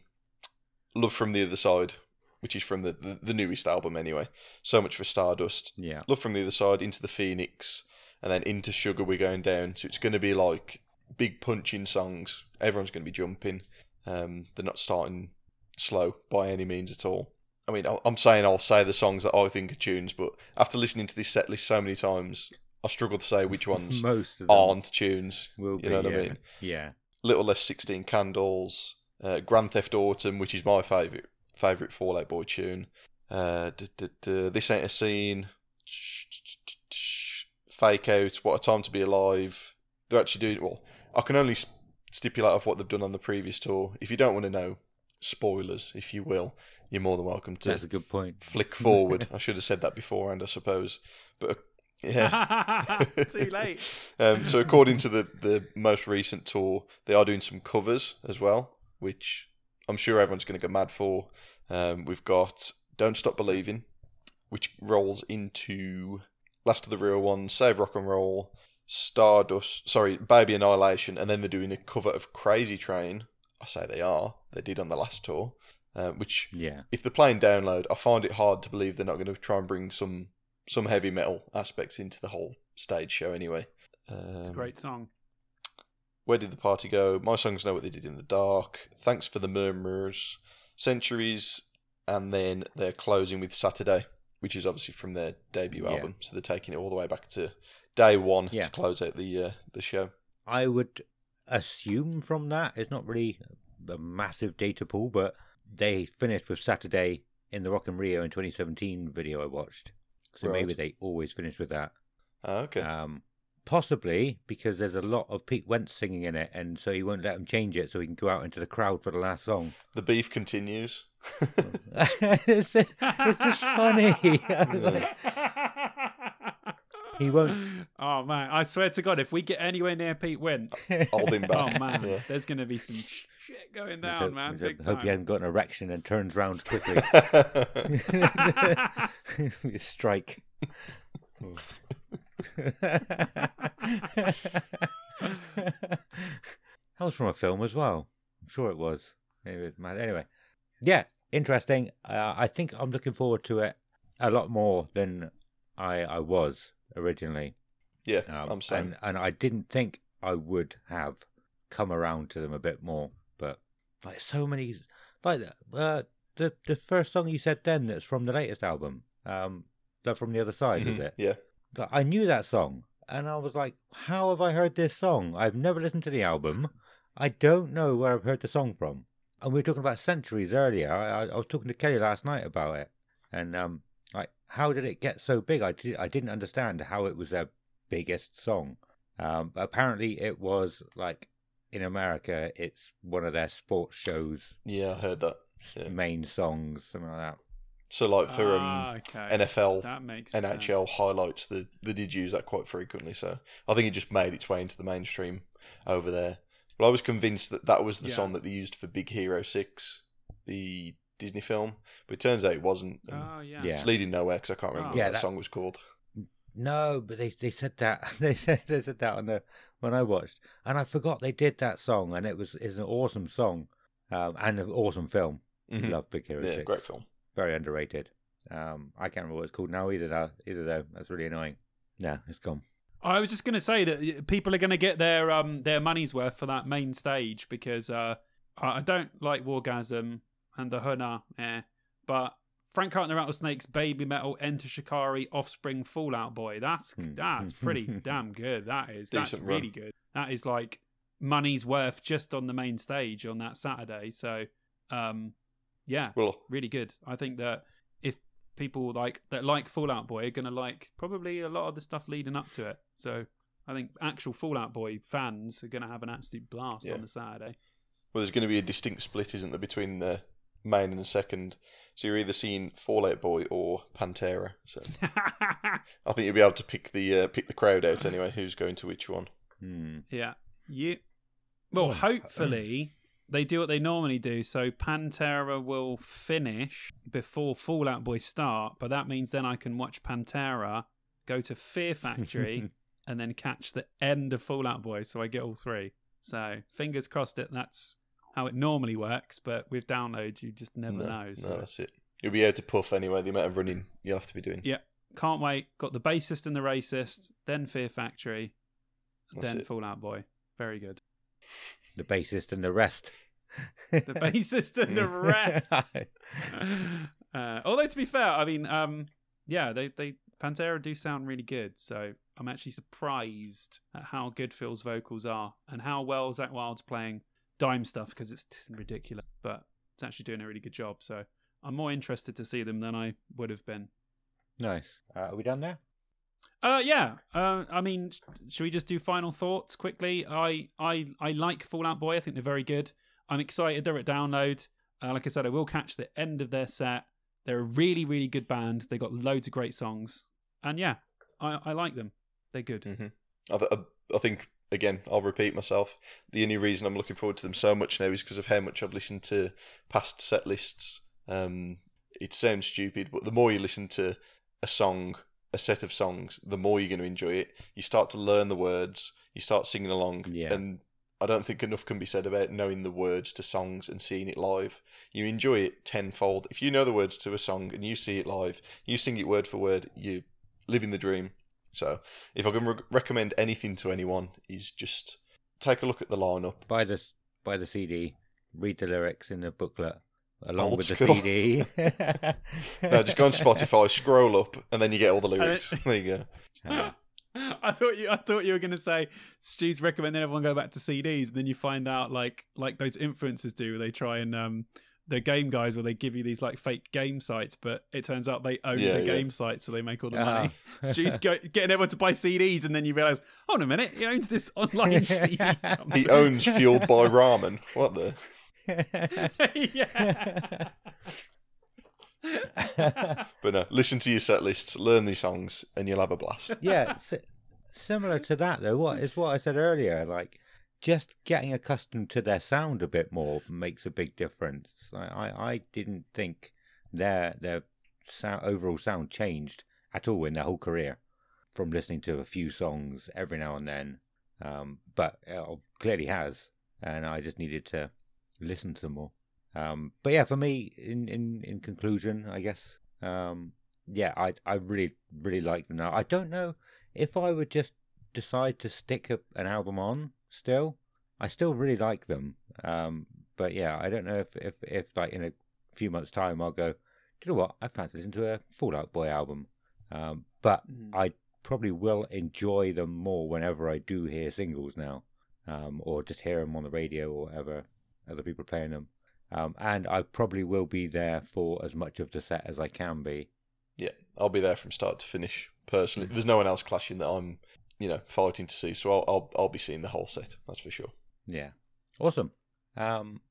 "Love from the Other Side," which is from the, the the newest album anyway. So much for Stardust. Yeah. Love from the Other Side into the Phoenix, and then into Sugar. We're going down. So it's going to be like big punching songs. Everyone's going to be jumping. Um, they're not starting slow by any means at all. I mean, I'm saying I'll say the songs that I think are tunes, but after listening to this set list so many times, I struggle to say which ones Most aren't tunes. will you be. know what I mean? Yeah. Little Less 16 Candles, uh, Grand Theft Autumn, which is my favourite favourite Fallout Boy tune. Uh, duh, duh, duh, this Ain't a Scene, Fake Out, What a Time to Be Alive. They're actually doing, well, I can only stipulate off what they've done on the previous tour. If you don't want to know, spoilers, if you will, you're more than welcome to That's a good point. flick forward. I should have said that beforehand, I suppose. But uh, yeah. Too late. Um, so according to the, the most recent tour, they are doing some covers as well, which I'm sure everyone's going to go mad for. Um, we've got "Don't Stop Believing," which rolls into "Last of the Real Ones," "Save Rock and Roll," "Stardust," sorry, "Baby Annihilation," and then they're doing a cover of "Crazy Train." I say they are. They did on the last tour, uh, which Yeah. if they're playing download, I find it hard to believe they're not going to try and bring some some heavy metal aspects into the whole stage show anyway. Um, It's a great song. Where did the party go? My songs know what they did in the dark. Thanks for the murmurs, centuries, and then they're closing with Saturday, which is obviously from their debut Yeah. album. So they're taking it all the way back to day one Yeah. to close out the uh, the show. I would assume from that it's not really a massive data pool, but they finished with Saturday in the Rock in Rio in 2017 video I watched. So maybe they always finish with that. Ah, okay. Um, possibly because there's a lot of Pete Wentz singing in it, and so he won't let him change it, so he can go out into the crowd for the last song. the beef continues. it's, just, it's just funny. he won't. Oh man, I swear to God, if we get anywhere near Pete Wentz, Hold him back. oh man, Yeah. there's gonna be some shit going down, hope- man. Big hope, hope he hasn't got an erection and turns round quickly. Strike. that was from a film as well. I'm sure it was. Maybe it Anyway, yeah, interesting. Uh, I think I'm looking forward to it a lot more than I I was originally. yeah, Um, I'm saying. and, and I didn't think I would have come around to them a bit more. But like so many, like uh, the the first song you said then that's from the latest album, um, that from the other side, is Mhm. it? Yeah. I knew that song, and I was like, "How have I heard this song? I've never listened to the album. I don't know where I've heard the song from." And we were talking about centuries earlier. I, I, I was talking to Kelly last night about it, and um, like, how did it get so big? I did, I didn't understand how it was their biggest song. Um, apparently, it was like in America, it's one of their sports shows Yeah, I heard that. Yeah. main songs, something like that. So like for Ah, um, okay. NFL, that NHL sense. highlights, they, they did use that quite frequently. So I think it just made its way into the mainstream over there. But I was convinced that that was the Yeah. song that they used for Big Hero 6, the Disney film. But it turns out it wasn't. Oh yeah. Yeah. It's leading nowhere because I can't remember Oh. what Yeah, that, that- song was called. No, but they they said that they said they said that on the when I watched, and I forgot they did that song, and it was is an awesome song, um, and an awesome film. Mhm. Love Big Hero Yeah, Six. great film. Very underrated. Um, I can't remember what it's called now either. Though, either though, that's really annoying. No, it's gone. I was just going to say that people are going to get their um their money's worth for that main stage because uh I I don't like Wargasm and the Hunna, eh, but Frank Carter and the Rattlesnakes, Baby Metal, Enter Shikari, Offspring, Fallout Boy. That's Hmm. that's pretty damn good. That is that's really run. good. That is like money's worth just on the main stage on that Saturday. So um yeah, Well, really good. I think that if people like that like Fallout Boy are gonna like probably a lot of the stuff leading up to it. So I think actual Fallout Boy fans are gonna have an absolute blast Yeah. on the Saturday. well, there's going to be a distinct split, isn't there, between the main and the second. So you're either seeing Fallout Boy or Pantera. So I think you'll be able to pick the uh, pick the crowd out anyway. Who's going to which one? Hmm. yeah, you. Well, Well, hopefully they do what they normally do. So Pantera will finish before Fallout Boy start, but that means then I can watch Pantera, go to Fear Factory, and then catch the end of Fallout Boy, so I get all three. So fingers crossed that that's how it normally works, but with downloads you just never no, know. So no, that's it. You'll be able to puff anyway. The amount of running you'll have to be doing. Yeah. can't wait. Got the bassist and the racist, then Fear Factory, That's then it. Fallout Boy. Very good. The bassist and the rest. The bassist and the rest. uh, although to be fair, I mean, um, yeah, they they Pantera do sound really good. So I'm actually surprised at how good Phil's vocals are and how well Zakk Wylde's playing dime stuff because it's ridiculous, but it's actually doing a really good job. So I'm more interested to see them than I would have been. nice. Uh, are we done now? Uh, yeah. Uh, I mean, sh- should we just do final thoughts quickly? I, I, I like Fallout Boy. I think they're very good. I'm excited they're at download. Uh, like I said, I will catch the end of their set. They're a really, really good band. They got loads of great songs, and yeah, I, I like them. They're good. hmm I, I, I think again, I'll repeat myself. The only reason I'm looking forward to them so much now is because of how much I've listened to past set lists. Um, it sounds stupid, but the more you listen to a song, a set of songs, the more you're going to enjoy it. You start to learn the words. You start singing along, Yeah. and I don't think enough can be said about knowing the words to songs and seeing it live. You enjoy it tenfold. If you know the words to a song and you see it live, you sing it word for word, you living the dream. So, if I can re- recommend anything to anyone, is just take a look at the lineup. Buy the buy the CD. Read the lyrics in the booklet along Old with school. the CD. No, just go on Spotify, scroll up, and then you get all the lyrics. there you go. I thought you I thought you were gonna say Stu's recommending everyone go back to CDs, and then you find out like like those influencers do, where they try and um the game guys where they give you these like fake game sites, but it turns out they own Yeah, the yeah. game site, so they make all the Ah. money. Stu's go, getting everyone to buy CDs, and then you realize, hold on a minute, he owns this online CD. company. He owns Fueled by Ramen. What the? yeah. But no, listen to your set lists, learn these songs, and you'll have a blast. yeah, si- similar to that though. What is what I said earlier? Like, just getting accustomed to their sound a bit more makes a big difference. I I, I didn't think their their sound, overall sound changed at all in their whole career from listening to a few songs every now and then. Um, but it clearly has, and I just needed to listen to more. Um, but yeah, for me, in in in conclusion, I guess, um, yeah, I I really really like them now. I don't know if I would just decide to stick a, an album on still. I still really like them. Um, but yeah, I don't know if, if, if like in a few months' time I'll go, do you know what? I fancy listening to a Fallout Boy album. Um, but Mm. I probably will enjoy them more whenever I do hear singles now, um, or just hear them on the radio or whatever other people playing them. Um, and I probably will be there for as much of the set as I can be. Yeah, I'll be there from start to finish. Personally, there's no one else clashing that I'm, you know, fighting to see. So I'll I'll, I'll be seeing the whole set. That's for sure. Yeah, awesome. Um,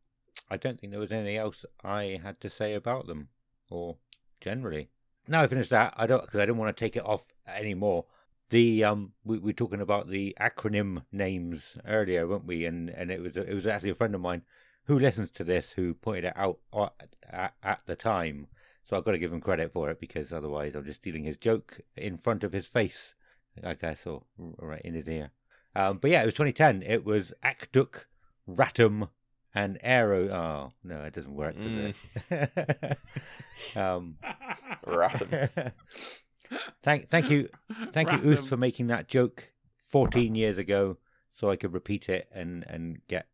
I don't think there was anything else I had to say about them, or generally. Now I finished that. I don't because I didn't want to take it off anymore. The um, we, we were talking about the acronym names earlier, weren't we? And and it was it was actually a friend of mine who listens to this who pointed it out at, at, at the time. So I've got to give him credit for it because otherwise I'm just stealing his joke in front of his face, like I saw right in his ear. Um, but yeah, it was 2010. It was Akduk, Ratum, and Aero. Oh no, it doesn't work, does it? um, Ratum. thank, thank you, thank you, Ratum. Uth, for making that joke 14 years ago, so I could repeat it and and get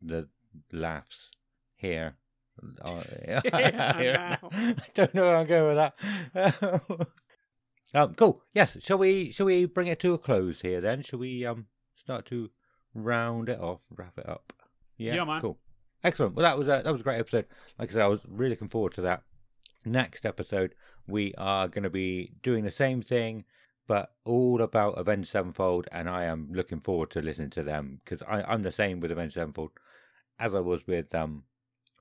the laughs here. Oh. I don't know where I'm going with that. um, cool. Yes. Shall we? Shall we bring it to a close here then? Shall we um start to round it off, wrap it up? Yeah. Yeah, man. Cool. Excellent. Well, that was a that was a great episode. Like I said, I was really looking forward to that. Next episode, we are going to be doing the same thing, but all about Avenged Sevenfold, and I am looking forward to listening to them because I'm the same with Avenged Sevenfold as I was with um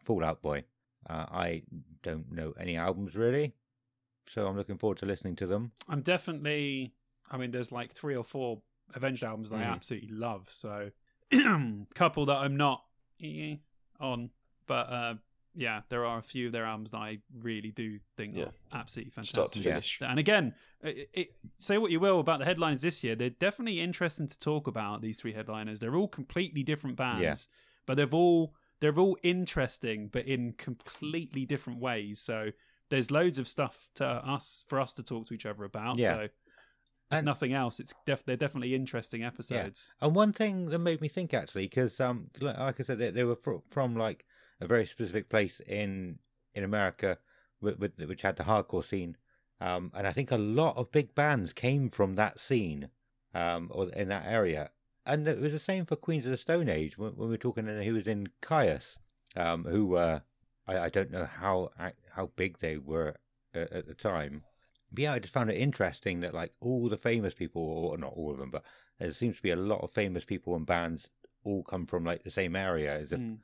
Fallout Boy. Uh, I don't know any albums really, so I'm looking forward to listening to them. I'm definitely. I mean, there's like three or four Avenged albums that I Mhm. absolutely love. So, couple that I'm not eh, on, but uh, yeah, there are a few of their albums that I really do think Yeah. are absolutely Start to fantastic. Finish. And again, it, it, say what you will about the headlines this year, they're definitely interesting to talk about. These three headliners, they're all completely different bands, Yeah. But they've all they're all interesting, but in completely different ways. So there's loads of stuff to us for us to talk to each other about. Yeah. So if And- nothing else, it's def- they're definitely interesting episodes. And one thing that made me think actually, because um, like like I said, they, they were fr- from like a very specific place in in America, with, with, which had the hardcore scene, um, and I think a lot of big bands came from that scene, um, or in that area. And it was the same for Queens of the Stone Age when, when we were talking. And he was in Kyuss, um, who were I, I don't know how how big they were at, at the time. But yeah, I just found it interesting that like all the famous people, or not all of them, but there seems to be a lot of famous people and bands all come from like the same area. As if Mm.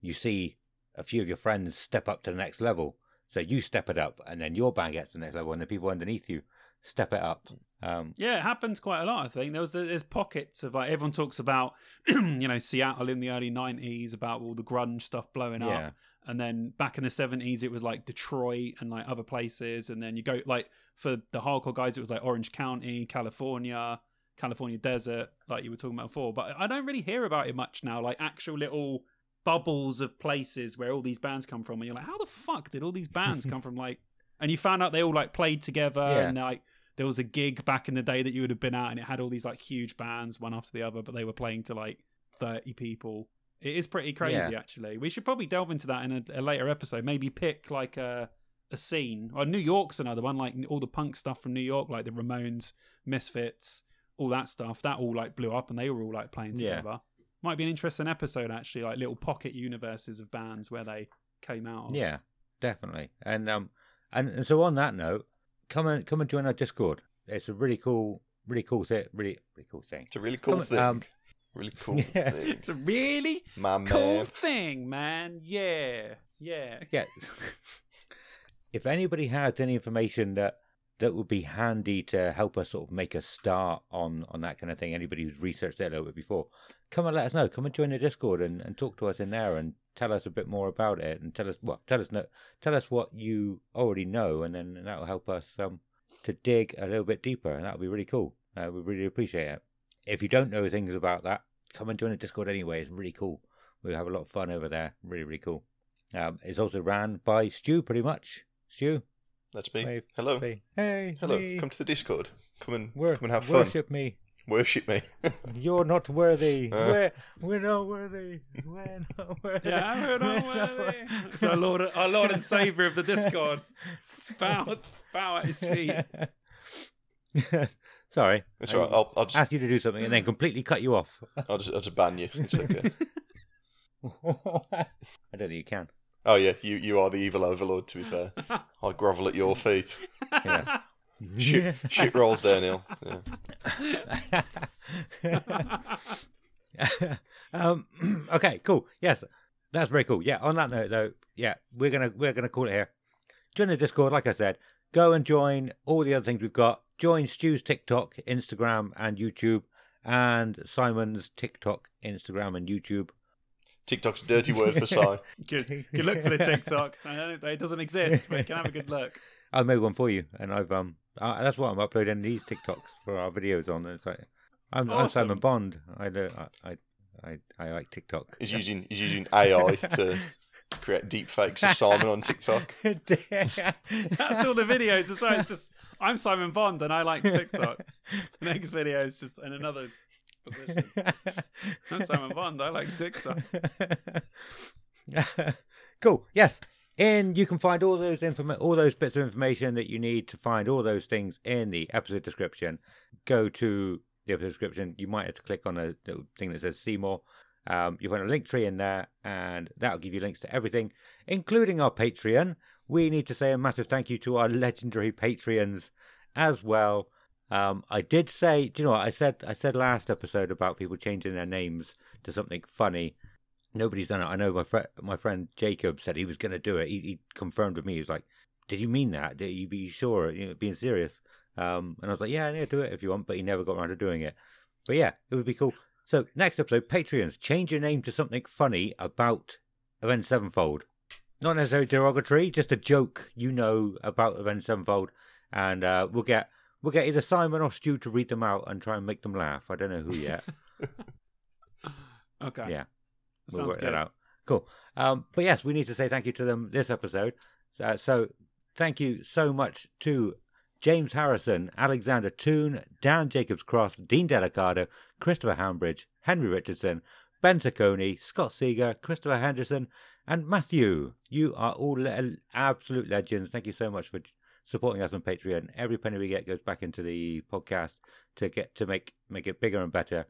you see a few of your friends step up to the next level, so you step it up, and then your band gets to the next level, and the people underneath you step it up. Um, Yeah, it happens quite a lot. I think there was there's pockets of like everyone talks about, you know, Seattle in the early '90s about all the grunge stuff blowing Yeah. up, and then back in the '70s it was like Detroit and like other places, and then you go like for the hardcore guys it was like Orange County, California, California desert, like you were talking about before. But I don't really hear about it much now, like actual little bubbles of places where all these bands come from, and you're like, how the fuck did all these bands come from? Like, and you found out they all like played together, Yeah. and like there was a gig back in the day that you would have been at, and it had all these like huge bands, one after the other, but they were playing to like thirty people. It is pretty crazy, Yeah. actually. We should probably delve into that in a, a later episode. Maybe pick like a a scene. Or New York's another one, like all the punk stuff from New York, like the Ramones, Misfits, all that stuff. That all like blew up, and they were all like playing Yeah. Together. Might be an interesting episode, actually, like little pocket universes of bands where they came out. of. Yeah, definitely. And um, and, and so on that note, come and come and join our Discord. It's a really cool, really cool thing. Really, really cool thing. It's a really cool Come- thing. um, really cool Yeah. thing. It's a really My cool man. thing, man. Yeah, yeah. Yeah. if anybody has any information that that would be handy to help us sort of make a start on on that kind of thing, anybody who's researched it a little bit before, come and let us know. Come and join the Discord and, and talk to us in there and tell us a bit more about it and tell us what tell us no, tell us what you already know and then that will help us um to dig a little bit deeper and that would be really cool. Uh, we really appreciate it. If you don't know things about that, come and join the Discord anyway. It's really cool. We have a lot of fun over there. Really, really cool. Um, it's also ran by Stu, pretty much. Stu, That's me. Wave. Hello. say, hey, Hello. me. Come to the Discord. Come and Wor- come and have fun. worship me. Worship me. You're not worthy. Uh. we're we're not worthy. We're not worthy. Yeah, we're not worthy. So our Lord, our Lord and Savior of the Discord, bow, bow at His feet. Sorry. That's I right. I'll, I'll just asked you to do something and then completely cut you off. I'll just I'll just ban you. It's okay. I don't think you can. Oh yeah, you you are the evil overlord. To be fair, I grovel at your feet. Yeah. Shit, shit rolls downhill. Yeah. um, okay, cool. Yes, that's very cool. Yeah. On that note, though, yeah, we're gonna we're gonna call it here. Join the Discord, like I said. Go and join all the other things we've got. Join Stu's TikTok, Instagram, and YouTube, and Simon's TikTok, Instagram, and YouTube. TikTok's a dirty word for sigh. good, good look for the TikTok. I don't, it doesn't exist, but you can have a good look. I made one for you, and I've um, uh, that's what I'm uploading these TikToks for our videos on. It's like I'm, I'm Simon Bond. I do, I, I I I like TikTok. He's using he's using AI to create deep fakes of Simon on TikTok. That's all the videos. It's, it's just I'm Simon Bond and I like TikTok. The next video is just in another position. I'm Simon Bond. I like TikTok. cool. Yes. And you can find all those informa- all those bits of information that you need to find all those things in the episode description. Go to the episode description. You might have to click on a little thing that says see more. Um, you'll find a link tree in there, and that'll give you links to everything, including our Patreon. We need to say a massive thank you to our legendary Patreons as well. Um, I did say, do you know what I said? I said last episode about people changing their names to something funny. Nobody's done it. I know my friend, my friend Jacob said he was going to do it. He, he confirmed with me. He was like, "Did you mean that? Did you be sure? You know, being serious?" Um, and I was like, "Yeah, yeah, do it if you want." But he never got around to doing it. But yeah, it would be cool. So next episode, Patreons, change your name to something funny about Avenged Sevenfold. Not necessarily derogatory, just a joke you know about Avenged Sevenfold, and uh, we'll get we'll get either Simon or Stu to read them out and try and make them laugh. I don't know who yet. Okay. Yeah. That we'll sounds work good. that out. Cool. Um, but yes, we need to say thank you to them this episode. Uh, so thank you so much to James Harrison, Alexander Toon, Dan Jacobs Cross, Dean Delicado, Christopher Hambridge, Henry Richardson, Ben Saccone, Scott Seeger, Christopher Henderson, and Matthew. You are all le- absolute legends. Thank you so much for supporting us on Patreon. Every penny we get goes back into the podcast to get to make make it bigger and better.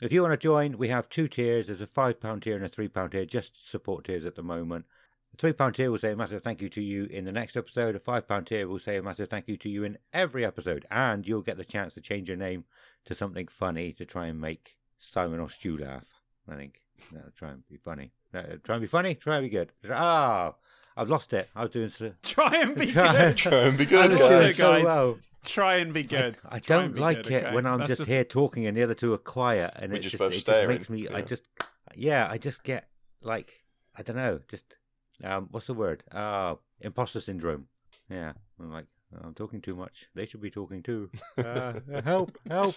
If you want to join, we have two tiers. There's a five pound tier and a three pound tier, just support tiers at the moment. The three pound tier will say a massive thank you to you in the next episode. A five pound tier will say a massive thank you to you in every episode, and you'll get the chance to change your name to something funny to try and make Simon or Stu laugh. I think that'll try and be funny. Try and be funny. Try and be good. Ah, I've lost it. I was doing so. Try and be Try- good. Try and be good, was guys. so guys, well. Try and be good. I Try don't like good, it okay? when I'm That's just, here talking and the other two are quiet, and We're it just just, it just makes me. I just, yeah, I just get like, I don't know, just um, what's the word? Uh, imposter syndrome. Yeah, I'm like, I'm talking too much. They should be talking too. Uh, help, help.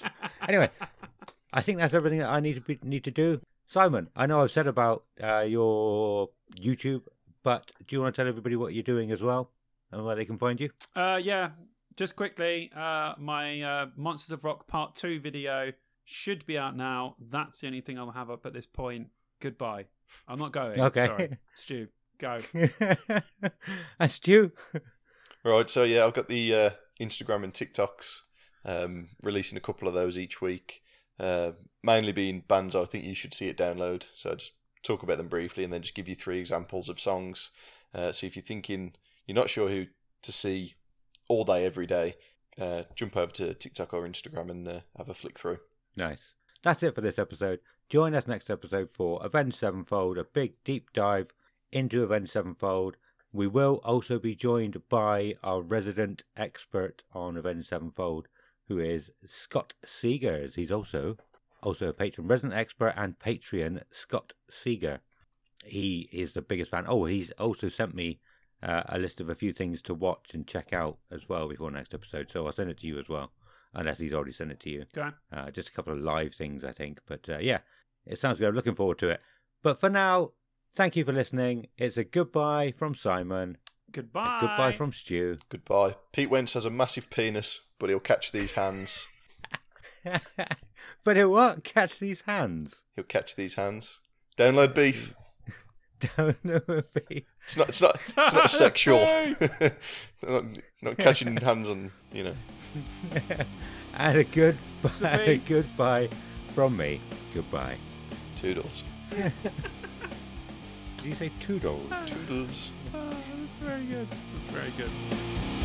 Anyway, I think that's everything that I need to be, need to do. Simon, I know I've said about uh, your YouTube, but do you want to tell everybody what you're doing as well and where they can find you? Uh, yeah, just quickly, uh, my uh, Monsters of Rock Part 2 video should be out now. That's the only thing I'll have up at this point. Goodbye. I'm not going. Okay. Sorry. Stu, go. and Stu. Right, so yeah, I've got the uh, Instagram and TikToks, um, releasing a couple of those each week. Uh, mainly being bands I think you should see it download. So I just talk about them briefly and then just give you three examples of songs. Uh, so if you're thinking you're not sure who to see all day, every day, uh, jump over to TikTok or Instagram and uh, have a flick through. Nice. That's it for this episode. Join us next episode for Avenged Sevenfold, a big deep dive into Avenged Sevenfold. We will also be joined by our resident expert on Avenged Sevenfold, who is Scott Seagers. He's also also a patron, resident expert and Patreon, Scott Seeger. He is the biggest fan. Oh, he's also sent me uh, a list of a few things to watch and check out as well before next episode. So I'll send it to you as well, unless he's already sent it to you. Okay. Uh, just a couple of live things, I think. But uh, yeah, it sounds good. I'm looking forward to it. But for now, thank you for listening. It's a goodbye from Simon. Goodbye. A goodbye from Stu. Goodbye. Pete Wentz has a massive penis, but he'll catch these hands. But it won't catch these hands. He'll catch these hands. Download beef. Don't know if It's not. It's not. It's not sexual. not, not catching hands on. You know. and a good and a goodbye from me. Goodbye. Toodles. Did you say toodles? Toodles. Oh, that's very good. That's very good.